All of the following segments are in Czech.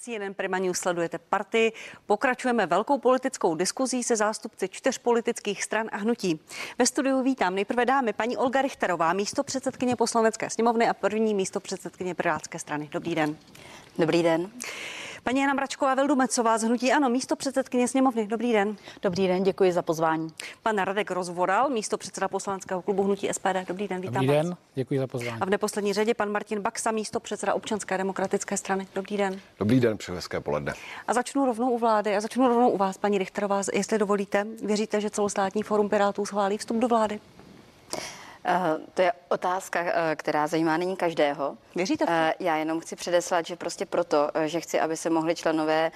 CNN Prima News sledujete partii. Pokračujeme velkou politickou diskuzí se zástupci čtyř politických stran a hnutí. Ve studiu vítám nejprve dámy paní Olga Richterová, místo předsedkyně poslanecké sněmovny a první místo předsedkyně Pirátské strany. Dobrý den. Dobrý den. Paní Jana Mračková Veldumecová z Hnutí Ano, místo předsedkyně sněmovny. Dobrý den. Dobrý den, děkuji za pozvání. Pan Radek Rozvoral, místo předseda poslaneckého klubu Hnutí SPD. Dobrý den, vítám Dobrý den, vás. děkuji za pozvání. A v neposlední řadě pan Martin Baxa, místo předseda občanské demokratické strany. Dobrý den. Dobrý den, přeji hezké poledne. A začnu rovnou u vlády a začnu rovnou u vás, paní Richterová, jestli dovolíte. Věříte, že celostátní forum Pirátů schválí vstup do vlády? Eh, to je otázka, eh, která zajímá nyní každého. Věříte? V eh, Já jenom chci předeslat, že prostě proto, že chci, aby se mohli členové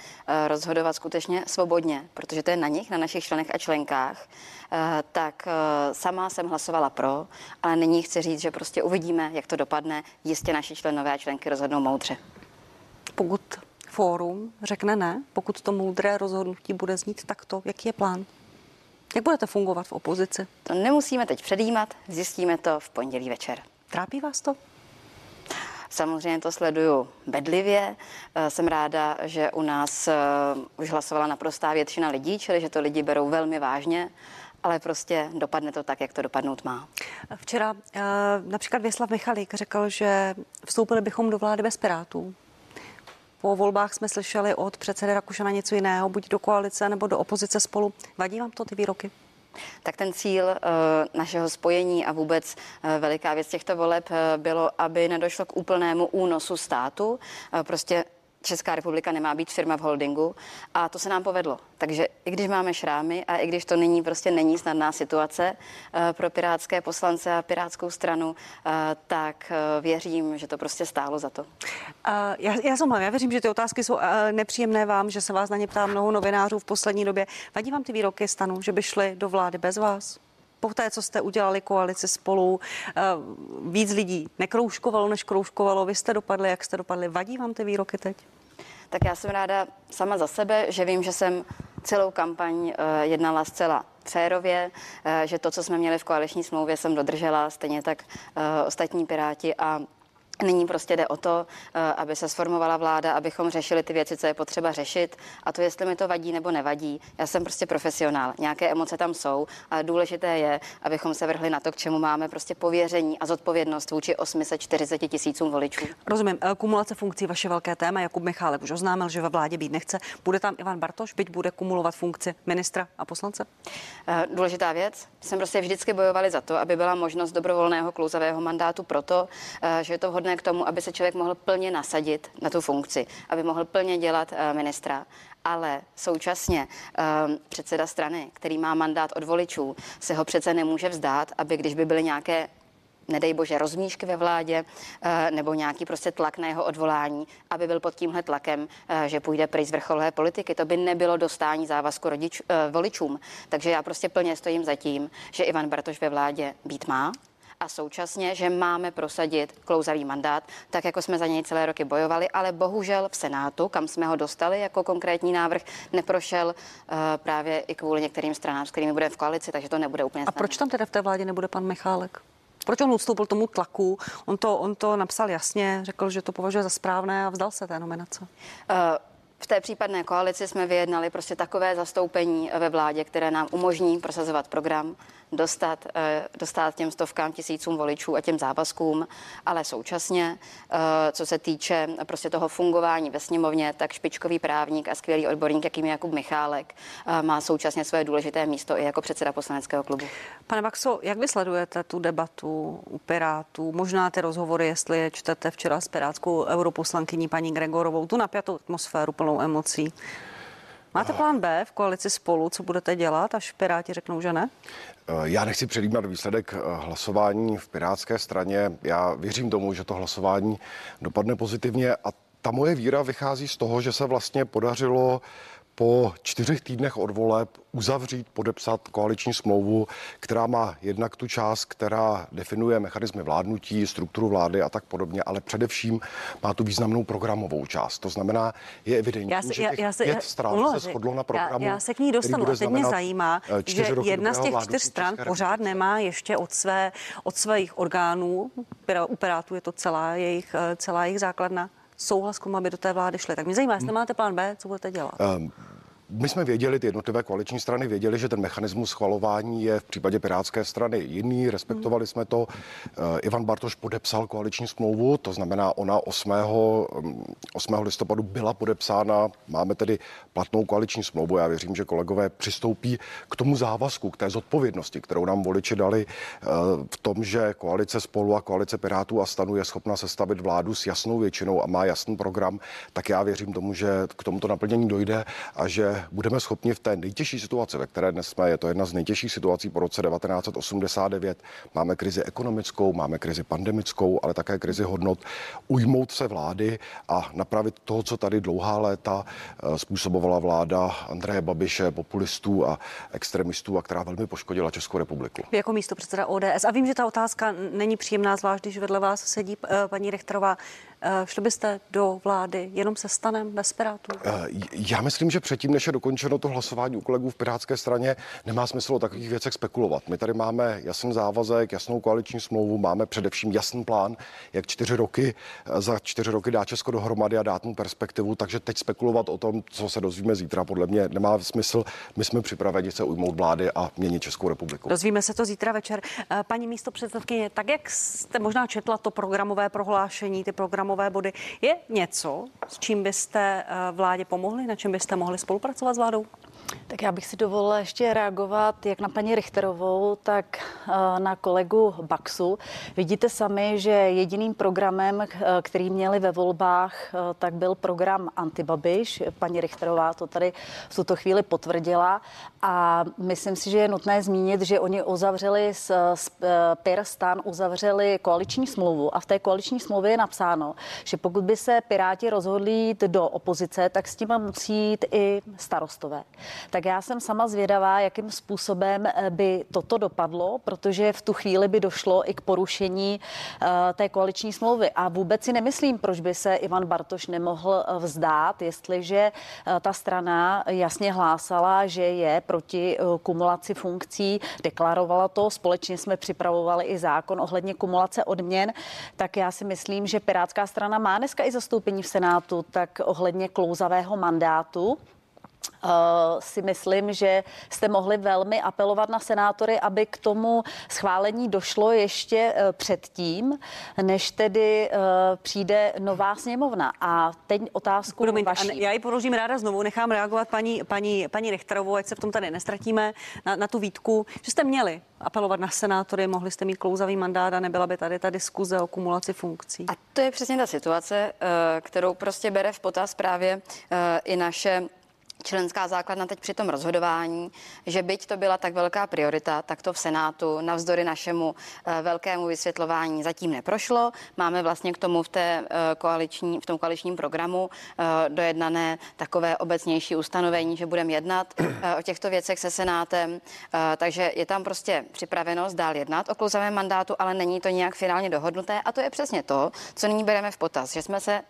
rozhodovat skutečně svobodně, protože to je na nich, na našich členech a členkách, tak sama jsem hlasovala pro, ale nyní chci říct, že prostě uvidíme, jak to dopadne. Jistě naši členové a členky rozhodnou moudře. Pokud fórum řekne ne, pokud to moudré rozhodnutí bude znít takto, jaký je plán? Jak budete fungovat v opozici? To nemusíme teď předjímat, zjistíme to v pondělí večer. Trápí vás to? Samozřejmě to sleduju bedlivě. Eh, jsem ráda, že u nás eh, už hlasovala naprostá většina lidí, čili že to lidi berou velmi vážně ale prostě dopadne to tak, jak to dopadnout má. Včera eh, například Věslav Michalík řekl, že vstoupili bychom do vlády bez pirátů. Po volbách jsme slyšeli od předsedy Rakušana něco jiného, buď do koalice nebo do opozice spolu. Vadí vám to ty výroky? Tak ten cíl uh, našeho spojení a vůbec uh, veliká věc těchto voleb uh, bylo, aby nedošlo k úplnému únosu státu. Prostě Česká republika nemá být firma v holdingu a to se nám povedlo. Takže i když máme šrámy a i když to nyní prostě není snadná situace eh, pro pirátské poslance a pirátskou stranu, eh, tak eh, věřím, že to prostě stálo za to. Já, já jsem já věřím, že ty otázky jsou nepříjemné vám, že se vás na ně ptá mnoho novinářů v poslední době. Vadí vám ty výroky stanu, že by šly do vlády bez vás? po té, co jste udělali koalici spolu, víc lidí nekroužkovalo, než kroužkovalo. Vy jste dopadli, jak jste dopadli. Vadí vám ty výroky teď? Tak já jsem ráda sama za sebe, že vím, že jsem celou kampaň eh, jednala zcela férově, eh, že to, co jsme měli v koaliční smlouvě, jsem dodržela, stejně tak eh, ostatní piráti a Nyní prostě jde o to, eh, aby se sformovala vláda, abychom řešili ty věci, co je potřeba řešit. A to, jestli mi to vadí nebo nevadí, já jsem prostě profesionál. Nějaké emoce tam jsou, ale důležité je, abychom se vrhli na to, k čemu máme prostě pověření a zodpovědnost vůči 840 tisícům voličů. Rozumím. Eh, kumulace funkcí, vaše velké téma. Jakub Michálek už oznámil, že ve vládě být nechce. Bude tam Ivan Bartoš, byť bude kumulovat funkci ministra a poslance? Eh, důležitá věc. Jsem prostě vždycky bojovali za to, aby byla možnost dobrovolného klouzavého mandátu proto, že je to vhodné k tomu, aby se člověk mohl plně nasadit na tu funkci, aby mohl plně dělat uh, ministra. Ale současně uh, předseda strany, který má mandát od voličů, se ho přece nemůže vzdát, aby když by byly nějaké nedej bože, rozmíšky ve vládě eh, nebo nějaký prostě tlak na jeho odvolání, aby byl pod tímhle tlakem, že půjde pryč z vrcholové politiky. To by nebylo dostání závazku rodič, voličům. Takže já prostě plně stojím za tím, že Ivan Bartoš ve vládě být má a současně, že máme prosadit klouzavý mandát, tak jako jsme za něj celé roky bojovali, ale bohužel v Senátu, kam jsme ho dostali jako konkrétní návrh, neprošel uh, právě i kvůli některým stranám, s kterými budeme v koalici, takže to nebude úplně. A proč tam teda v té vládě nebude pan Michálek? Proč on ustoupil tomu tlaku? On to, on to napsal jasně, řekl, že to považuje za správné a vzdal se té nominace. Uh, v té případné koalici jsme vyjednali prostě takové zastoupení ve vládě, které nám umožní prosazovat program, dostat, eh, dostat těm stovkám tisícům voličů a těm závazkům, ale současně, eh, co se týče prostě toho fungování ve sněmovně, tak špičkový právník a skvělý odborník, jakým je Jakub Michálek, eh, má současně své důležité místo i jako předseda poslaneckého klubu. Pane Baxo, jak vy sledujete tu debatu u Pirátů? Možná ty rozhovory, jestli je čtete včera s pirátskou europoslankyní paní Gregorovou, tu napjatou atmosféru plnou emocí. Máte plán B v koalici spolu, co budete dělat, až Piráti řeknou, že ne? Eh, já nechci předjímat výsledek eh, hlasování v Pirátské straně. Já věřím tomu, že to hlasování dopadne pozitivně a ta moje víra vychází z toho, že se vlastně podařilo po čtyřech týdnech od voleb uzavřít, podepsat koaliční smlouvu, která má jednak tu část, která definuje mechanismy vládnutí, strukturu vlády a tak podobně, ale především má tu významnou programovou část. To znamená, je evidentní, já se, že těch já, já se, pět stran se shodlo na programu. Já, já se k ní dostanu. A teď mě zajímá, eh, že jedna z těch čtyř stran pořád nemá ještě od, své, od svých orgánů, u Pirátů je to celá jejich, eh, celá jejich základna, souhlas k tomu, aby do té vlády šli. Tak mě zajímá, jestli máte plán B, co budete dělat? Um, my jsme věděli, ty jednotlivé koaliční strany věděli, že ten mechanismus schvalování je v případě Pirátské strany jiný, respektovali jsme to. Eh, Ivan Bartoš podepsal koaliční smlouvu, to znamená, ona 8. 8. listopadu byla podepsána, máme tedy platnou koaliční smlouvu. Já věřím, že kolegové přistoupí k tomu závazku, k té zodpovědnosti, kterou nám voliči dali eh, v tom, že koalice spolu a koalice Pirátů a stanu je schopna sestavit vládu s jasnou většinou a má jasný program, tak já věřím tomu, že k tomuto naplnění dojde a že budeme schopni v té nejtěžší situaci, ve které dnes jsme, je to jedna z nejtěžších situací po roce 1989, máme krizi ekonomickou, máme krizi pandemickou, ale také krizi hodnot, ujmout se vlády a napravit to, co tady dlouhá léta eh, způsobovala vláda Andreje Babiše, populistů a extremistů, a která velmi poškodila Českou republiku. Jako místo předseda ODS. A vím, že ta otázka není příjemná, zvlášť když vedle vás sedí eh, paní Rechterová. Eh, šli byste do vlády jenom se stanem bez Pirátů? Eh, já myslím, že předtím, než je dokončeno to hlasování u kolegů v Pirátské straně, nemá smysl o takových věcech spekulovat. My tady máme jasný závazek, jasnou koaliční smlouvu, máme především jasný plán, jak čtyři roky, eh, za čtyři roky dá Česko dohromady a dát mu perspektivu, takže teď spekulovat o tom, co se dozvíme zítra, podle mě nemá smysl. My jsme připraveni se ujmout vlády a měnit Českou republiku. Dozvíme se to zítra večer. Paní místo předsedkyně, tak jak jste možná četla to programové prohlášení, ty programové programové body. Je něco, s čím byste eh, vládě pomohli, na čem byste mohli spolupracovat s vládou? Tak já bych si dovolila ještě reagovat jak na paní Richterovou, tak eh, na kolegu Baxu. Vidíte sami, že jediným programem, eh, který měli ve volbách, tak byl program Antibabiš. Paní Richterová to tady v tuto chvíli potvrdila a myslím si, že je nutné zmínit, že oni uzavřeli s, s Pirstan uzavřeli koaliční smlouvu a v té koaliční smlouvě je napsáno, že pokud by se Piráti rozhodli jít do opozice, tak s tím musí jít i starostové. Tak já jsem sama zvědavá, jakým způsobem eh, by toto dopadlo, protože v tu chvíli by došlo i k porušení uh, té koaliční smlouvy. A vůbec si nemyslím, proč by se Ivan Bartoš nemohl eh, vzdát, jestliže ta strana jasně hlásala, že je proti kumulaci funkcí, deklarovala to, společně jsme připravovali i zákon ohledně kumulace odměn, tak já si myslím, že Pirátská strana má dneska i zastoupení v Senátu, tak ohledně klouzavého mandátu, si myslím, že jste mohli velmi apelovat na senátory, aby k tomu schválení došlo ještě uh, předtím, než tedy uh, přijde nová sněmovna. A teď otázku mít, vaší. Já ji položím ráda znovu, nechám reagovat paní, paní, paní Rechterovou, ať se v tom tady nestratíme, na, na tu výtku, že jste měli apelovat na senátory, mohli jste mít klouzavý mandát a nebyla by tady ta diskuze o kumulaci funkcí. A to je přesně ta situace, kterou prostě bere v potaz právě i naše členská základna teď při tom rozhodování, že byť to byla tak velká priorita, tak to v Senátu navzdory našemu eh, velkému vysvětlování zatím neprošlo. Máme vlastně k tomu v, té eh, koaliční, v tom koaličním programu eh, dojednané takové obecnější ustanovení, že budeme jednat o těchto věcech se Senátem, takže je tam prostě připravenost dál jednat o klouzavém mandátu, ale není to nějak finálně dohodnuté a to je přesně to, co nyní bereme v potaz, že jsme se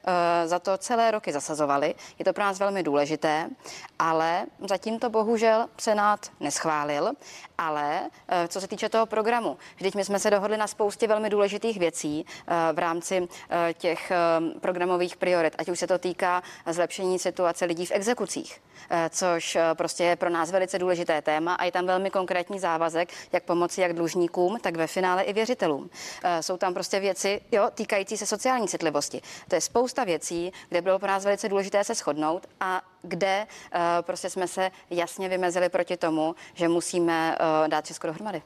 za to celé roky zasazovali. Je to pro nás velmi důležité ale zatím to bohužel Senát neschválil. Ale eh, co se týče toho programu, vždyť my jsme se dohodli na spoustě velmi důležitých věcí eh, v rámci eh, těch programových priorit, ať už se to týká zlepšení situace lidí v exekucích, což prostě je pro nás velice důležité téma a je tam velmi konkrétní závazek, jak pomoci jak dlužníkům, tak ve finále i věřitelům. Jsou tam prostě věci jo, týkající se sociální citlivosti. To je spousta věcí, kde bylo pro nás velice důležité se shodnout a kde prostě jsme se jasně vymezili proti tomu, že musíme uh, dát Česko dohromady.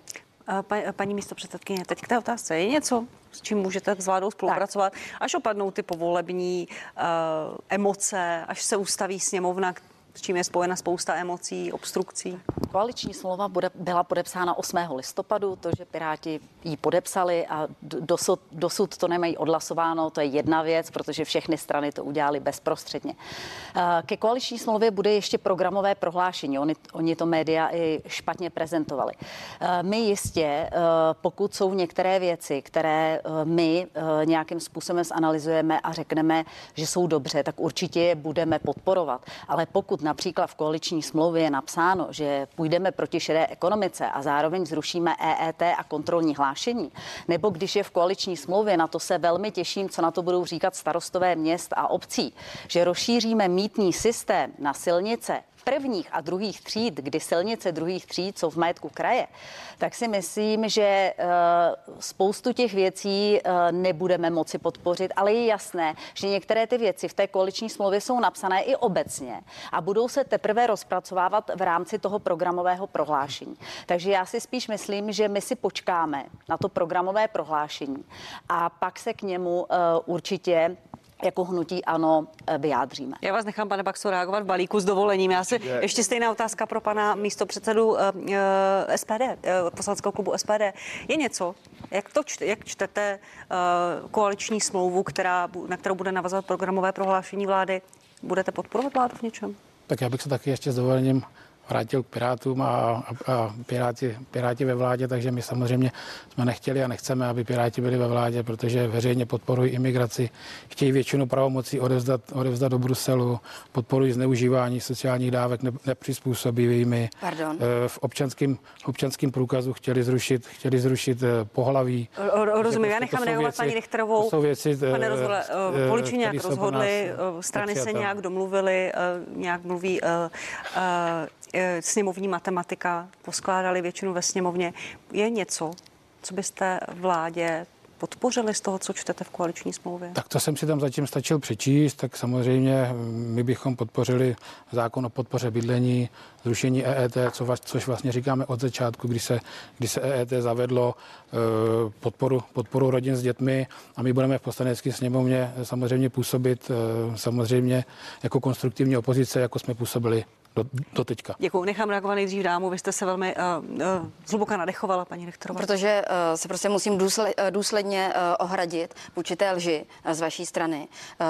Pa, paní místo předsedkyně, teď k té otázce. Je něco, s čím můžete s vládou spolupracovat, tak. až opadnou ty povolební uh, emoce, až se ustaví sněmovna, s čím je spojena spousta emocí, obstrukcí? Koaliční smlouva bude, byla podepsána 8. listopadu, to, že Piráti ji podepsali a dosud, dosud to nemají odhlasováno, to je jedna věc, protože všechny strany to udělali bezprostředně. Eh, ke koaliční smlouvě bude ještě programové prohlášení, oni, oni to média i špatně prezentovali. Eh, my jistě, eh, pokud jsou některé věci, které my nějakým způsobem zanalizujeme a řekneme, že jsou dobře, tak určitě je budeme podporovat. Ale pokud například v koaliční smlouvě je napsáno, že půjdeme proti šedé ekonomice a zároveň zrušíme EET a kontrolní hlášení, nebo když je v koaliční smlouvě, na to se velmi těším, co na to budou říkat starostové měst a obcí, že rozšíříme mítný systém na silnice prvních a druhých tříd, kdy silnice druhých tříd jsou v majetku kraje, tak si myslím, že eh, spoustu těch věcí eh, nebudeme moci podpořit, ale je jasné, že některé ty věci v té koaliční smlouvě jsou napsané i obecně a budou se teprve rozpracovávat v rámci toho programového prohlášení. Takže já si spíš myslím, že my si počkáme na to programové prohlášení a pak se k němu uh, určitě jako hnutí ano eh, vyjádříme. Já vás nechám, pane Baxo, reagovat v balíku s dovolením. Já si je... ještě stejná otázka pro pana místopředsedu uh, uh, SPD, uh, poslaneckého klubu SPD. Je něco, jak to čte, jak čtete uh, koaliční smlouvu, která, na kterou bude navazovat programové prohlášení vlády? Budete podporovat vládu v něčem? Tak já bych se taky ještě s dovolením vrátil k Pirátům a, a, a Piráti, Piráti ve vládě, takže my samozřejmě jsme nechtěli a nechceme, aby Piráti byli ve vládě, protože veřejně podporují imigraci, chtějí většinu pravomocí odevzdat, odevzdat do Bruselu, podporují zneužívání sociálních dávek ne, nepřizpůsobivými. Pardon. Eh, v občanském, občanském průkazu chtěli zrušit, chtěli zrušit eh, pohlaví. Rozumím, já nechám reagovat paní Richterovou. To jsou věci, eh, Pane Rozvole, voliči nějak rozhodli, strany se nějak domluvili, nějak mluví sněmovní matematika, poskládali většinu ve sněmovně. Je něco, co byste vládě podpořili z toho, co čtete v koaliční smlouvě? Tak to jsem si tam zatím stačil přečíst, tak samozřejmě my bychom podpořili zákon o podpoře bydlení, zrušení EET, co, což vlastně říkáme od začátku, kdy se, kdy se EET zavedlo eh, podporu, podporu rodin s dětmi a my budeme v poslanecké sněmovně samozřejmě působit eh, samozřejmě jako konstruktivní opozice, jako jsme působili do, do teďka. Děkuji. Nechám reagovat nejdřív dámu. Vy jste se velmi uh, uh, zhluboka nadechovala, paní rektorová. Protože uh, se prostě musím důsled, důsledně uh, ohradit vůči té lži uh, z vaší strany. Uh,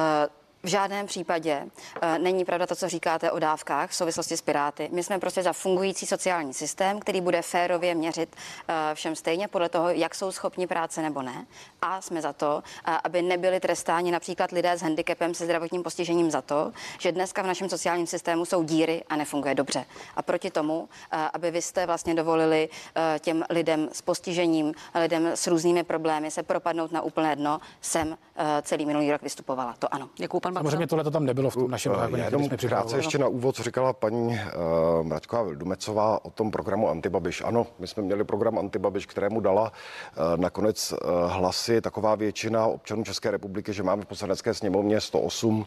v žádném případě uh, není pravda to, co říkáte o dávkách v souvislosti s Piráty. My jsme prostě za fungující sociální systém, který bude férově měřit uh, všem stejně podle toho, jak jsou schopni práce nebo ne. A jsme za to, uh, aby nebyli trestáni například lidé s handicapem se zdravotním postižením za to, že dneska v našem sociálním systému jsou díry a nefunguje dobře. A proti tomu, aby vy jste vlastně dovolili těm lidem s postižením, lidem s různými problémy se propadnout na úplné dno, jsem celý minulý rok vystupovala. To ano. Děkuji, pan Samozřejmě tohle to tam nebylo v tom našem zákoně, jenom jsme krátce ještě na úvod, co říkala paní uh, Mračková Vildumecová o tom programu Antibabiš. Ano, my jsme měli program Antibabiš, kterému dala uh, nakonec uh, hlasy taková většina občanů České republiky, že máme v poslanecké sněmovně 108 uh,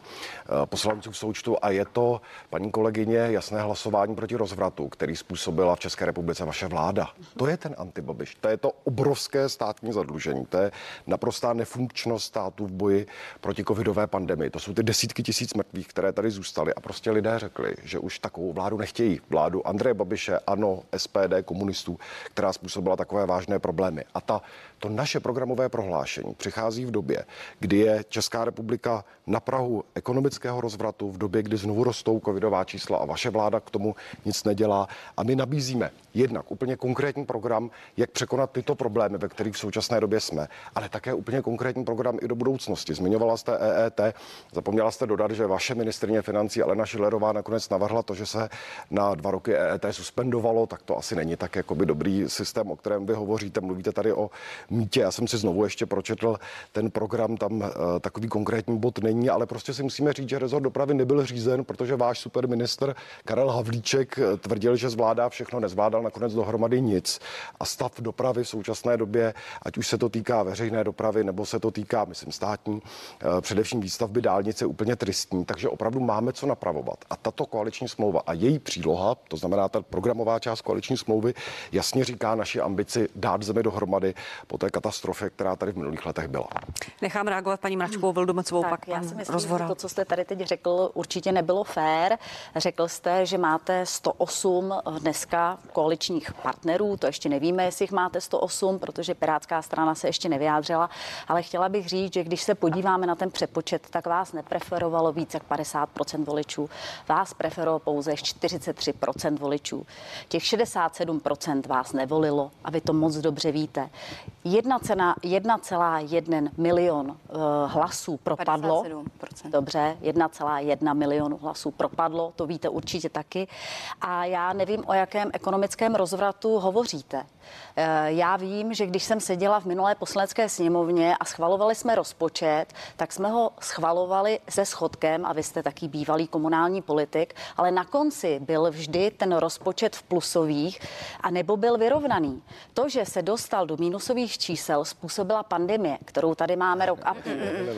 poslanců v součtu a je to, paní kolegyně, jasné hlasování proti rozvratu, který způsobila v České republice vaše vláda. To je ten Antibabiš. To je to obrovské státní zadlužení. To je naprostá nefunkčnost státu v boji proti covidové pandemii. To jsou ty desítky tisíc mrtvých, které tady zůstaly a prostě lidé řekli, že už takovou vládu nechtějí. Vládu Andreje Babiše, ANO, SPD, komunistů, která způsobila takové vážné problémy. A ta, to naše programové prohlášení přichází v době, kdy je Česká republika na Prahu ekonomického rozvratu, v době, kdy znovu rostou covidová čísla a vaše vláda k tomu nic nedělá. A my nabízíme jednak úplně konkrétní program, jak překonat tyto problémy, ve kterých v současné době jsme, ale také úplně konkrétní program i do budoucnosti. Zmiňovala jste EET, Zapomněla jste dodat, že vaše ministrině financí Alena Šilerová nakonec navrhla to, že se na dva roky EET suspendovalo, tak to asi není tak jakoby dobrý systém, o kterém vy hovoříte. Mluvíte tady o mítě. Já jsem si znovu ještě pročetl ten program, tam uh, takový konkrétní bod není, ale prostě si musíme říct, že rezort dopravy nebyl řízen, protože váš superminister Karel Havlíček eh, tvrdil, že zvládá všechno, nezvládal nakonec dohromady nic. A stav dopravy v současné době, ať už se to týká veřejné dopravy, nebo se to týká, myslím, státní, uh, především výstavby dálnice úplně tristní, takže opravdu máme co napravovat. A tato koaliční smlouva a její příloha, to znamená ta programová část koaliční smlouvy, jasně říká naši ambici dát zemi dohromady po té katastrofě, která tady v minulých letech byla. Nechám reagovat paní Mračkovou Vildumecovou, tak, pak já si myslím, rozvora. Že to, co jste tady teď řekl, určitě nebylo fér. Řekl jste, že máte 108 dneska koaličních partnerů, to ještě nevíme, jestli jich máte 108, protože Pirátská strana se ještě nevyjádřila, ale chtěla bych říct, že když se podíváme na ten přepočet, tak vás nepreferovalo víc jak 50% voličů. Vás preferovalo pouze 43% voličů. Těch 67% vás nevolilo a vy to moc dobře víte. 1,1 milion uh, hlasů propadlo. 57%. Dobře, 1,1 milionu hlasů propadlo, to víte určitě taky. A já nevím, o jakém ekonomickém rozvratu hovoříte. Eh, já vím, že když jsem seděla v minulé poslanecké sněmovně a schvalovali jsme rozpočet, tak jsme ho schvalovali se schodkem, a vy jste taky bývalý komunální politik, ale na konci byl vždy ten rozpočet v plusových a nebo byl vyrovnaný. To, že se dostal do minusových čísel, způsobila pandemie, kterou tady máme rok a půl.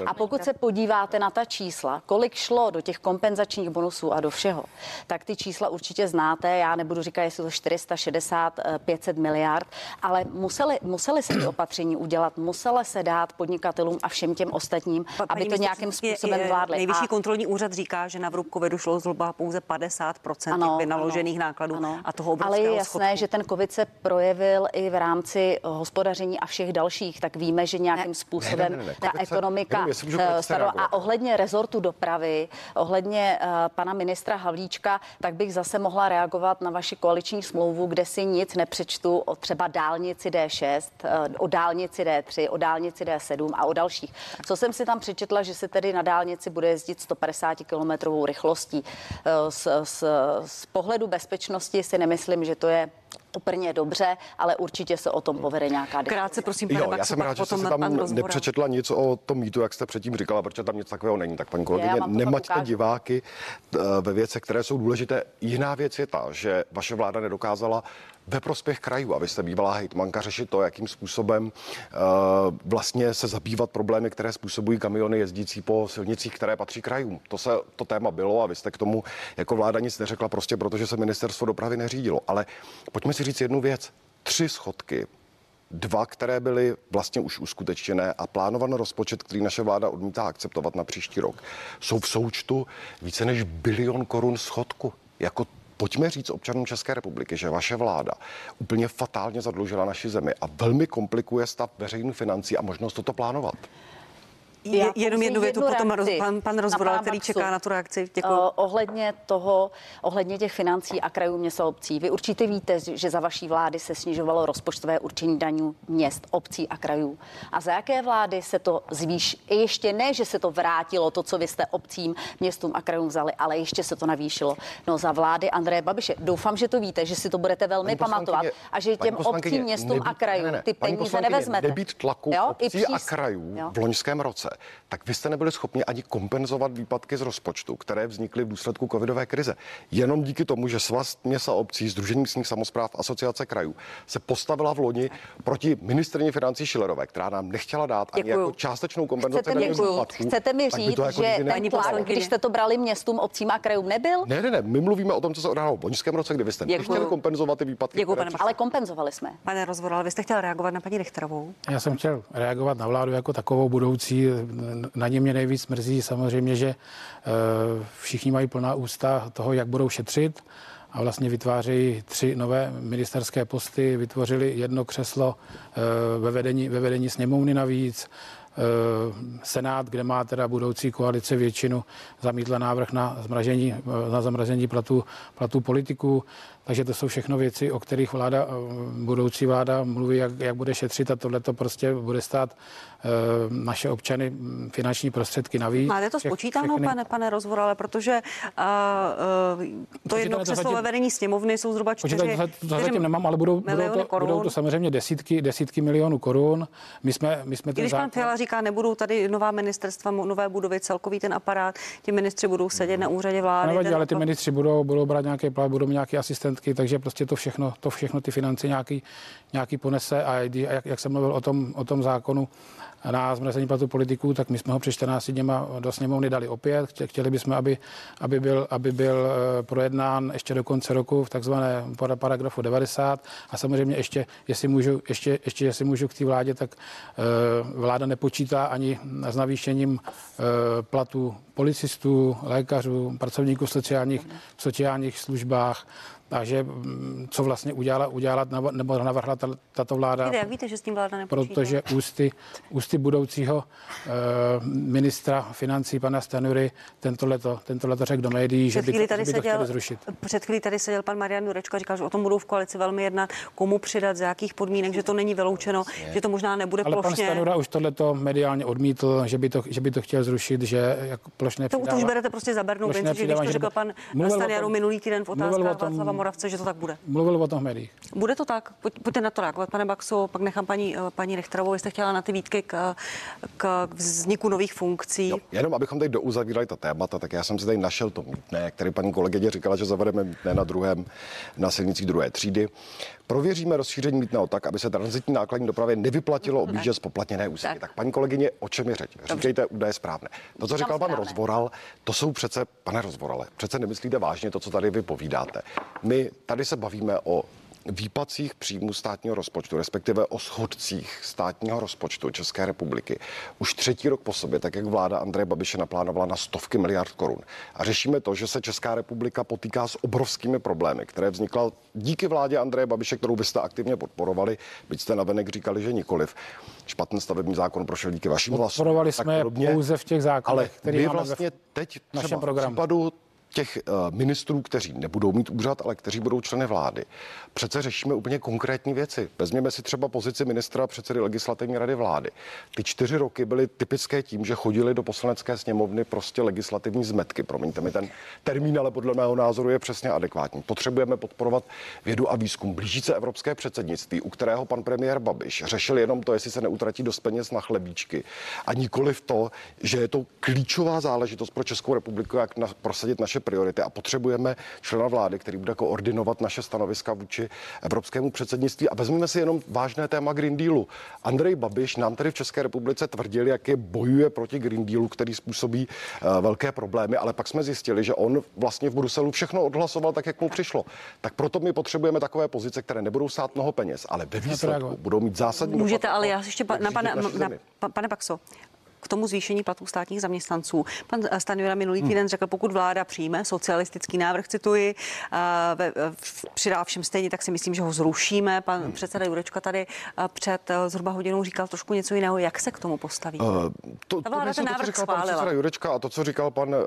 A pokud se podíváte na ta čísla, kolik šlo do těch kompenzačních bonusů a do všeho, tak ty čísla určitě znáte. Já nebudu říkat, jestli to 460, 500 miliard, ale museli, museli se ty opatření udělat, museli se dát podnikatelům a všem těm ostatním, Pa- aby to nějakým způsobem je- zvládli. Nejvyšší A- kontrolní úřad říká, že na Vrubkově došlo zhruba pouze 50% Ano, těch vynaložených ano, nákladů ano. a toho Ale obrovského je jasné, schodku. že ten covid se projevil i v rámci hospodaření a všech dalších, tak víme, že nějakým způsobem ne, ne, ne, ta covid se- ekonomika jenom jestli můžu eh, reagovat. A ohledně rezortu dopravy, ohledně uh, pana ministra Havlíčka, tak bych zase mohla reagovat na vaši koaliční smlouvu, kde si nic nepřečtu o třeba dálnici D6, uh, o dálnici D3, o dálnici D7 a o dalších. Co jsem si tam přečetla, že se tedy na dálnici bude jezdit 150 kilometrovou rychlostí. Eh, Z, z, z pohledu bezpečnosti si nemyslím, že to je úplně dobře, ale určitě se o tom povede nějaká diskuse. Krátce, prosím, pane Jo, Baxo, já jsem rád, že jste tam nepřečetla nic o tom mýtu, jak jste předtím říkala, protože tam nic takového není. Tak paní kolegyně, nemaťte ukážu. diváky eh, ve věcech, které jsou důležité. Jiná věc je ta, že vaše vláda nedokázala ve prospěch krajů, a vy jste bývalá hejtmanka, řešit to, jakým způsobem uh, vlastně se zabývat problémy, které způsobují kamiony jezdící po silnicích, které patří krajům. To se to téma bylo a vy jste k tomu jako vláda nic neřekla, prostě protože se ministerstvo dopravy neřídilo. Ale pojďme si říct jednu věc. Tři schodky dva, které byly vlastně už uskutečněné a plánovaný rozpočet, který naše vláda odmítá akceptovat na příští rok, jsou v součtu více než bilion korun schodku. Jako Pojďme říct občanům České republiky, že vaše vláda úplně fatálně zadlužila naši zemi a velmi komplikuje stav veřejných financí a možnost toto plánovat. Je, Já jenom jednu větu, potom roz, reakci pan, pan Rozvoral, který Baxu. čeká na tu reakci. Děkuji. Uh, ohledně toho, ohledně těch financí a krajů měst a obcí. Vy určitě víte, že za vaší vlády se snižovalo rozpočtové určení daňů měst, obcí a krajů. A za jaké vlády se to zvýš? Ještě ne, že se to vrátilo, to, co vy jste obcím, městům a krajům vzali, ale ještě se to navýšilo. No za vlády Andreje Babiše. Doufám, že to víte, že si to budete velmi pamatovat a že těm obcím, městům nebýt- a krajům ne, ne, ty peníze nevezmete. Nebýt tlaku Jo? I obcí a krajů Jo. v loňském roce, tak vy jste nebyli schopni ani kompenzovat výpadky z rozpočtu, které vznikly v důsledku covidové krize. Jenom díky tomu, že Svaz měst a obcí, Združení místních samozpráv, Asociace krajů se postavila v loni proti ministrině financí Šilerové, která nám nechtěla dát ani Děkuju. jako částečnou kompenzaci Chcete výpadků. chcete mi říct, to jako že ten poslankyně. když jste to brali městům, obcím a krajům, nebyl? Ne, ne, ne, my mluvíme o tom, co se odehrálo v loňském roce, kdy vy jste Děkuju. nechtěli kompenzovat ty výpadky. Děkuju, pane Ale kompenzovali jsme. Pane Rozvoral, vy jste chtěl reagovat na paní Richterovou. Já jsem chtěl reagovat na vládu jako takovou budoucí. Na ně mě nejvíc mrzí samozřejmě, že eh, všichni mají plná ústa toho, jak budou šetřit a vlastně vytvářejí tři nové ministerské posty, vytvořili jedno křeslo eh, ve vedení, ve vedení sněmovny navíc. Eh, Senát, kde má teda budoucí koalice většinu, zamítla návrh na zmražení, na zamrazení platů, platů politiků. Takže to jsou všechno věci, o kterých vláda, eh, budoucí vláda mluví, jak, jak bude šetřit a tohle to prostě bude stát eh, naše občany finanční prostředky navíc. Máte to spočítáno, všechny- pane, pane Rozvorale, protože uh, uh, to jedno křeslo ve vedení sněmovny jsou zhruba čtyři, to, za- to zatím nemám, ale budou, budou, to, korun. budou to samozřejmě desítky, desítky milionů korun. My jsme, my jsme když pan Fiala říká, nebudou tady nová ministerstva, nové budovy, celkový ten aparát, ti ministři budou sedět na úřadě vlády. nevadí, ten ale ty ministři budou, budou brát nějaké plat, budou mít nějaké asistentky, takže prostě to všechno, to všechno ty finance nějaký, nějaký ponese a jak, jak jsem mluvil o tom, o tom zákonu na zmrazení platu politiků, tak my jsme ho před 14 dněma do sněmovny dali opět. Chtě- Chtěli bychom, aby, aby, byl, aby byl eh, projednán ještě do konce roku v takzvané para- paragrafu 90 a samozřejmě ještě, jestli můžu, ještě, ještě jestli můžu k té vládě, tak eh, vláda nepočítá ani s navýšením eh, platů policistů, lékařů, pracovníků sociálních, v sociálních službách. A že mm, co vlastně udělala, udělala nebo navrhla tato vláda. Víte, jak víte, že s tím vláda nepočítá? Protože ústy, ústy budoucího uh, ministra financí pana Stanury tento leto, tento leto řekl do médií, že by, to, tady že by seděl, to zrušit. Před chvílí tady seděl pan Marian Jurečka a říkal, že o tom budou v koalici velmi jednat, komu přidat, z jakých podmínek, že to není vyloučeno, je. že to možná nebude Ale plošně. pan Stanura už tohleto mediálně odmítl, že by to, že by to chtěl zrušit, že jako plošné to, to už berete prostě za bernou že když to řekl pan Staniaru minulý týden v otázkách Václava Moravce, že to tak bude. Mluvil o tom v médiích. Bude to tak? Pojď, pojďte na to reagovat, pane Baxo, pak nechám paní, eh, paní Rechterovou, jestli chtěla na ty výtky k, k vzniku nových funkcí. Jo, jenom abychom tady douzavírali ta témata, tak já jsem si tady našel to mítné, který paní kolegyně říkala, že zavedeme mítné na druhém, na silnicích druhé třídy. Prověříme rozšíření mítného tak, aby se transitní nákladní dopravě nevyplatilo objíždět spoplatněné úseky. Tak. tak paní kolegyně, o čem je řeč? Říkejte údaje správné. To, co říkal pan Rozvoral, to jsou přece, pane Rozvorale, přece nemyslíte vážně to, co tady vy povídáte. My tady se bavíme o výpacích příjmů státního rozpočtu, respektive o schodcích státního rozpočtu České republiky už třetí rok po sobě, tak jak vláda Andreje Babiše naplánovala na stovky miliard korun. A řešíme to, že se Česká republika potýká s obrovskými problémy, které vznikla díky vládě Andreje Babiše, kterou byste aktivně podporovali, byť jste navenek říkali, že nikoliv. Špatný stavební zákon prošel díky vašim hlasům. Podporovali jsme podobně, pouze v těch zákonech, ale my vlastně teď třeba v případu těch eh, ministrů, kteří nebudou mít úřad, ale kteří budou členy vlády. Přece řešíme úplně konkrétní věci. Vezměme si třeba pozici ministra předsedy legislativní rady vlády. Ty čtyři roky byly typické tím, že chodili do poslanecké sněmovny prostě legislativní zmetky. Promiňte mi ten termín, ale podle mého názoru je přesně adekvátní. Potřebujeme podporovat vědu a výzkum. Blíží se evropské předsednictví, u kterého pan premiér Babiš řešil jenom to, jestli se neutratí dost peněz na chlebíčky. A nikoli v to, že je to klíčová záležitost pro Českou republiku, jak na, prosadit naše priority a potřebujeme člena vlády, který bude koordinovat naše stanoviska vůči evropskému předsednictví. A vezmeme si jenom vážné téma Green Dealu. Andrej Babiš nám tady v České republice tvrdil, jak je bojuje proti Green Dealu, který způsobí uh, velké problémy, ale pak jsme zjistili, že on vlastně v Bruselu všechno odhlasoval tak, jak mu přišlo. Tak proto my potřebujeme takové pozice, které nebudou stát mnoho peněz, ale ve výsledku budou mít zásadní Můžete, ale já ještě pa, na, pane, na, pane Paxo, k tomu zvýšení platů státních zaměstnanců. Pan Stanjura minulý hmm. týden řekl, pokud vláda přijme socialistický návrh, cituji, přidá všem stejně, tak si myslím, že ho zrušíme. Pan hmm. předseda Jurečka tady před zhruba hodinou říkal trošku něco jiného. Jak se k tomu postaví? Uh, to, Ta vláda to, ten to, co říkal pan předseda Jurečka a to, co říkal pan uh,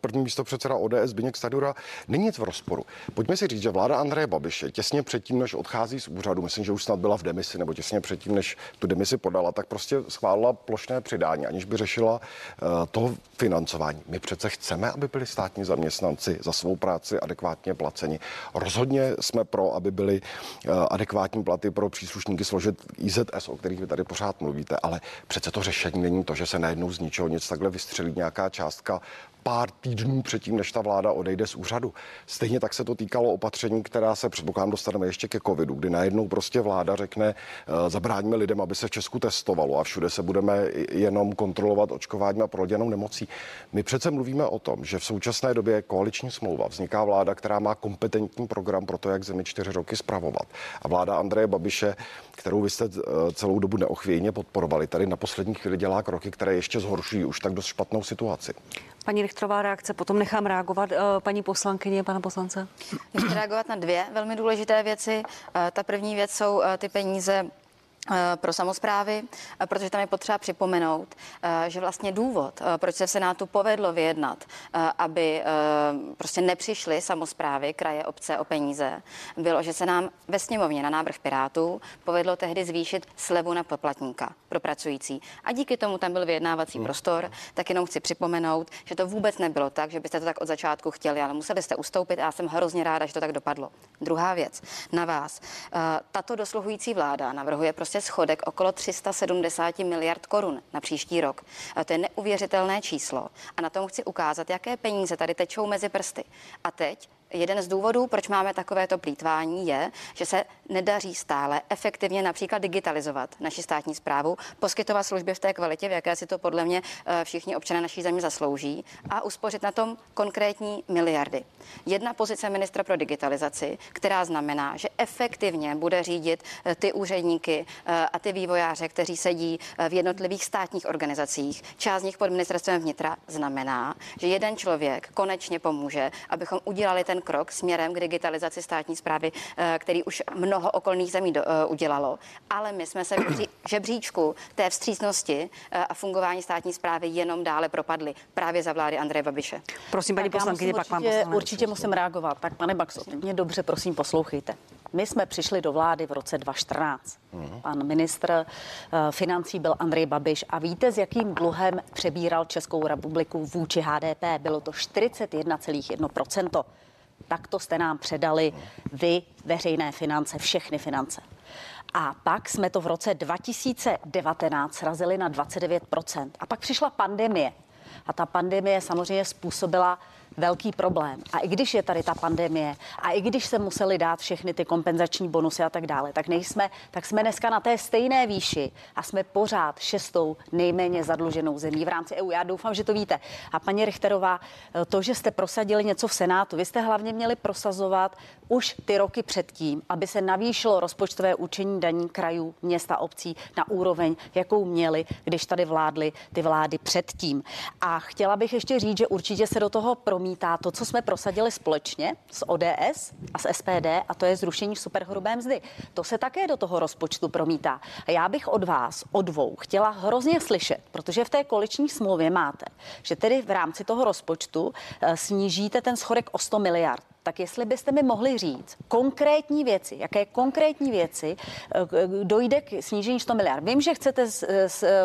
první místo předseda ODS Zbigněk Stanjura, není nic v rozporu. Pojďme si říct, že vláda Andreje Babiše těsně předtím, než odchází z úřadu, myslím, že už snad byla v demisi, nebo těsně předtím, než tu demisi podala, tak prostě schválila plošné přidání financování, aniž by řešila uh, to financování. My přece chceme, aby byli státní zaměstnanci za svou práci adekvátně placeni. Rozhodně jsme pro, aby byly uh, adekvátní platy pro příslušníky složit IZS, o kterých vy tady pořád mluvíte, ale přece to řešení není to, že se najednou z ničeho nic takhle vystřelí nějaká částka pár týdnů předtím, než ta vláda odejde z úřadu. Stejně tak se to týkalo opatření, která se předpokládám dostaneme ještě ke covidu, kdy najednou prostě vláda řekne, eh, zabráníme lidem, aby se v Česku testovalo a všude se budeme jenom kontrolovat očkováním a proděnou nemocí. My přece mluvíme o tom, že v současné době je koaliční smlouva, vzniká vláda, která má kompetentní program pro to, jak zemi čtyři roky spravovat. A vláda Andreje Babiše, kterou vy jste eh, celou dobu neochvějně podporovali, tady na poslední chvíli dělá kroky, které ještě zhoršují už tak dost špatnou situaci. Paní Richtrová reakce, potom nechám reagovat uh, paní poslankyně, pana poslance. Ještě reagovat na dvě velmi důležité věci. Uh, ta první věc jsou uh, ty peníze Eh, pro samozprávy, eh, protože tam je potřeba připomenout, eh, že vlastně důvod, proč se v Senátu povedlo vyjednat, aby prostě nepřišly samozprávy, kraje, obce o peníze, bylo, že se nám ve sněmovně na návrh Pirátů povedlo tehdy zvýšit slevu na poplatníka pro pracující. A díky tomu tam byl vyjednávací hmm. prostor, tak jenom chci připomenout, že to vůbec nebylo tak, že byste to tak od začátku chtěli, ale museli jste ustoupit a já jsem hrozně ráda, že to tak dopadlo. Druhá věc na vás. Tato dosluhující vláda navrhuje prostě schodek okolo 370 miliard korun na příští rok. A to je neuvěřitelné číslo. A na tom chci ukázat, jaké peníze tady tečou mezi prsty. A teď Jeden z důvodů, proč máme takovéto plítvání, je, že se nedaří stále efektivně například digitalizovat naši státní zprávu, poskytovat služby v té kvalitě, v jaké si to podle mě eh, všichni občané naší země zaslouží a uspořit na tom konkrétní miliardy. Jedna pozice ministra pro digitalizaci, která znamená, že efektivně bude řídit eh, ty úředníky eh, a ty vývojáře, kteří sedí v jednotlivých státních organizacích, část z nich pod ministerstvem vnitra, znamená, že jeden člověk konečně pomůže, abychom udělali ten ten krok směrem k digitalizaci státní zprávy, eh, který už mnoho okolních zemí do, eh, udělalo, ale my jsme se v žebříčku té vstřícnosti eh, a fungování státní zprávy jenom dále propadli právě za vlády Andreje Babiše. Prosím, paní poslankyně, pak mám určitě, poslanec. určitě musím reagovat. Tak pane Baxo, mě dobře prosím poslouchejte. My jsme přišli do vlády v roce 2014. Pan ministr financí byl Andrej Babiš a víte, s jakým dluhem přebíral Českou republiku vůči HDP? Bylo to 41,1%. Tak to jste nám předali vy, veřejné finance, všechny finance. A pak jsme to v roce 2019 srazili na 29%. A pak přišla pandemie. A ta pandemie samozřejmě způsobila velký problém. A i když je tady ta pandemie a i když se museli dát všechny ty kompenzační bonusy a tak dále, tak nejsme, tak jsme dneska na té stejné výši a jsme pořád šestou nejméně zadluženou zemí v rámci EU. Já doufám, že to víte. A paní Richterová, to, že jste prosadili něco v Senátu, vy jste hlavně měli prosazovat už ty roky předtím, aby se navýšilo rozpočtové účení daní krajů, města, obcí na úroveň, jakou měli, když tady vládly ty vlády předtím. A chtěla bych ještě říct, že určitě se do toho promítá to, co jsme prosadili společně s ODS a s SPD, a to je zrušení superhrubé mzdy. To se také do toho rozpočtu promítá. A já bych od vás, od dvou, chtěla hrozně slyšet, protože v té koaliční smlouvě máte, že tedy v rámci toho rozpočtu eh, snížíte ten schodek o 100 miliard tak jestli byste mi mohli říct konkrétní věci, jaké konkrétní věci eh, dojde k snížení 100 miliard. Vím, že chcete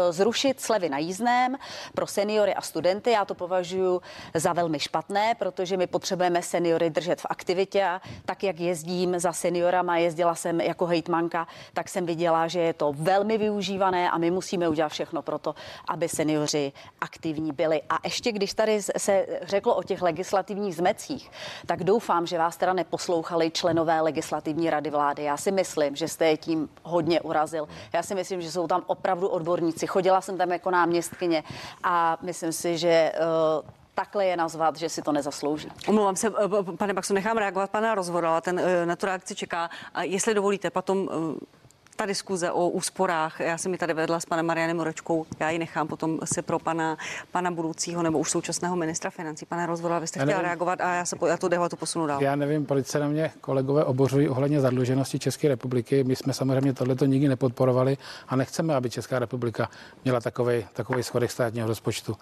zrušit slevy na jízdném pro seniory a studenty. Já to považuji za velmi špatné, protože my potřebujeme seniory držet v aktivitě a tak, jak jezdím za seniorama, jezdila jsem jako hejtmanka, tak jsem viděla, že je to velmi využívané a my musíme udělat všechno pro to, aby seniori aktivní byli. A ještě když tady se řeklo o těch legislativních zmecích, tak doufám, doufám, že vás teda neposlouchali členové legislativní rady vlády. Já si myslím, že jste je tím hodně urazil. Já si myslím, že jsou tam opravdu odborníci. Chodila jsem tam jako náměstkyně a myslím si, že uh, takhle je nazvat, že si to nezaslouží. Omlouvám se, eh, pane Baxu, nechám reagovat pana rozhoda, ten eh, na tu reakci čeká. A jestli dovolíte, potom ta diskuze o úsporách, já jsem mi tady vedla s panem Marianem Moročkou, já ji nechám potom si pro pana, pana budoucího nebo už současného ministra financí. Pane Rozvoda, vy jste chtěla reagovat a já, se, já tu debatu posunu dál. Já nevím, proč se na mě kolegové obořují ohledně zadluženosti České republiky. My jsme samozřejmě tohleto nikdy nepodporovali a nechceme, aby Česká republika měla takový, takový schodek státního rozpočtu.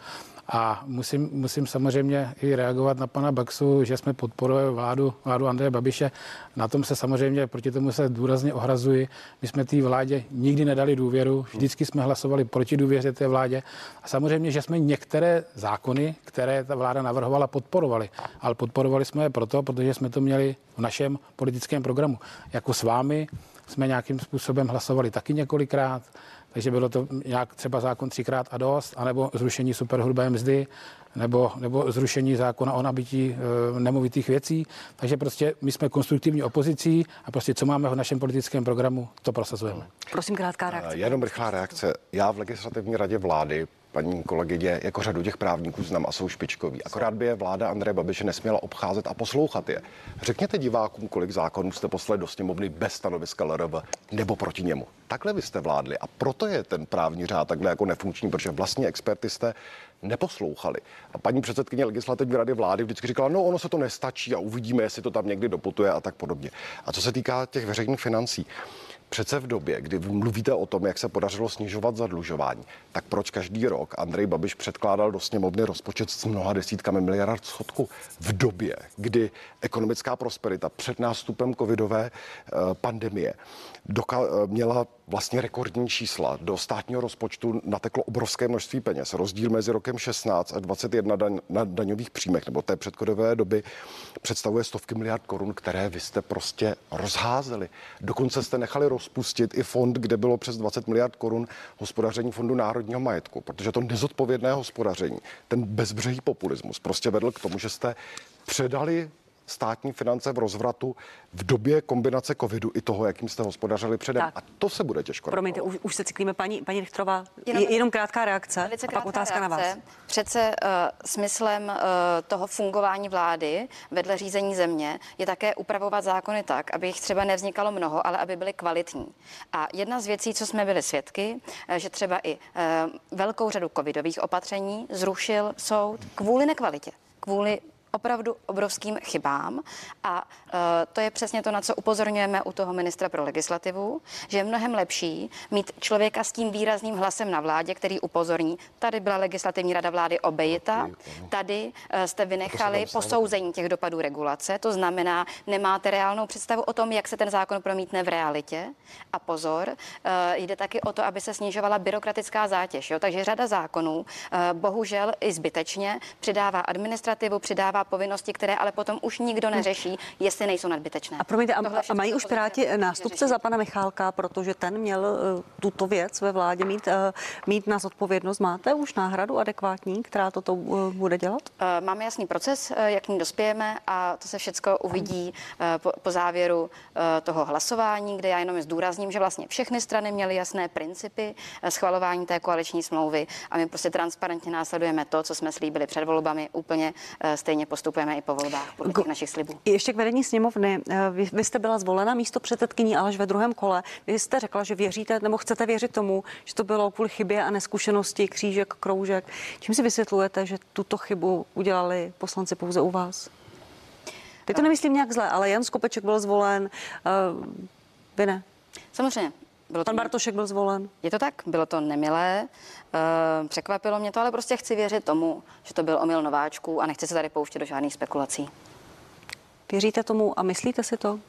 A musím, musím samozřejmě i reagovat na pana Baxu, že jsme podporovali vládu, vládu Andreje Babiše. Na tom se samozřejmě proti tomu se důrazně ohrazuji. My jsme té vládě nikdy nedali důvěru, vždycky jsme hlasovali proti důvěře té vládě. A samozřejmě, že jsme některé zákony, které ta vláda navrhovala, podporovali. Ale podporovali jsme je proto, protože jsme to měli v našem politickém programu. Jako s vámi jsme nějakým způsobem hlasovali taky několikrát. Takže bylo to nějak třeba zákon třikrát a dost, anebo zrušení superhrubé mzdy, nebo, nebo zrušení zákona o nabití e, nemovitých věcí. Takže prostě my jsme konstruktivní opozicí a prostě co máme v našem politickém programu, to prosazujeme. Prosím, krátká reakce. Jenom rychlá reakce. Já v legislativní radě vlády paní kolegyně, jako řadu těch právníků znám a jsou špičkoví. Akorát by je vláda Andreje Babiše nesměla obcházet a poslouchat je. Řekněte divákům, kolik zákonů jste poslali do sněmovny bez stanoviska LRV nebo proti němu. Takhle vy jste vládli a proto je ten právní řád takhle jako nefunkční, protože vlastně experty jste neposlouchali. A paní předsedkyně legislativní rady vlády vždycky říkala, no ono se to nestačí a uvidíme, jestli to tam někdy doputuje a tak podobně. A co se týká těch veřejných financí, Přece v době, kdy mluvíte o tom, jak se podařilo snižovat zadlužování, tak proč každý rok Andrej Babiš předkládal do sněmovny rozpočet s mnoha desítkami miliard schodku v době, kdy ekonomická prosperita před nástupem covidové uh, pandemie doka- eh, měla vlastně rekordní čísla. Do státního rozpočtu nateklo obrovské množství peněz. Rozdíl mezi rokem 16 a 21 daň, na daňových příjmech nebo té předkodové doby představuje stovky miliard korun, které vy jste prostě rozházeli. Dokonce jste nechali rozpustit i fond, kde bylo přes 20 miliard korun hospodaření fondu národního majetku, protože to nezodpovědné hospodaření, ten bezbřehý populismus prostě vedl k tomu, že jste předali státní finance v rozvratu v době kombinace covidu i toho, jakým jste hospodařili předem. Tak. A to se bude těžko. Promiňte, už, už se cyklíme, paní, paní Richterová. Jenom, jenom krátká reakce velice a pak otázka reakce. na vás. Přece uh, smyslem uh, toho fungování vlády vedle řízení země je také upravovat zákony tak, aby jich třeba nevznikalo mnoho, ale aby byly kvalitní. A jedna z věcí, co jsme byli svědky, uh, že třeba i uh, velkou řadu covidových opatření zrušil soud kvůli nekvalitě kvůli opravdu obrovským chybám. A uh, to je přesně to, na co upozorňujeme u toho ministra pro legislativu, že je mnohem lepší mít člověka s tím výrazným hlasem na vládě, který upozorní. Tady byla legislativní rada vlády obejita, tady uh, jste vynechali posouzení těch dopadů regulace, to znamená, nemáte reálnou představu o tom, jak se ten zákon promítne v realitě. A pozor, uh, jde taky o to, aby se snižovala byrokratická zátěž. Jo? Takže řada zákonů bohužel i zbytečně přidává administrativu, přidává povinnosti, které ale potom už nikdo neřeší, jestli nejsou nadbytečné. A promiňte, a, a mají už Piráti nástupce za pana Michálka, protože ten měl eh, tuto věc ve vládě mít, eh, mít na zodpovědnost. Máte už náhradu adekvátní, která toto eh, bude dělat? Máme jasný proces, jak k ní dospějeme a to se všechno uvidí po, po závěru toho hlasování, kde já jenom zdůrazním, že vlastně všechny strany měly jasné principy schvalování té koaliční smlouvy a my prostě transparentně následujeme to, co jsme slíbili před volbami, úplně stejně postupujeme i po volbách podle těch našich slibů. Ještě k vedení sněmovny. Eh, Vy, vy jste byla zvolena místo předsedkyní, ale až ve druhém kole. Vy jste řekla, že věříte nebo chcete věřit tomu, že to bylo kvůli chybě a neskušenosti, křížek, kroužek. Čím si vysvětlujete, že tuto chybu udělali poslanci pouze u vás? Teď to nemyslím nějak zle, ale Jan Skopeček byl zvolen, uh, vy ne. Samozřejmě. Bylo to Pan Bartošek byl zvolen. Je to tak, bylo to nemilé, eh, překvapilo mě to, ale prostě chci věřit tomu, že to byl omyl nováčků a nechci se tady pouštět do žádných spekulací. Věříte tomu a myslíte si to?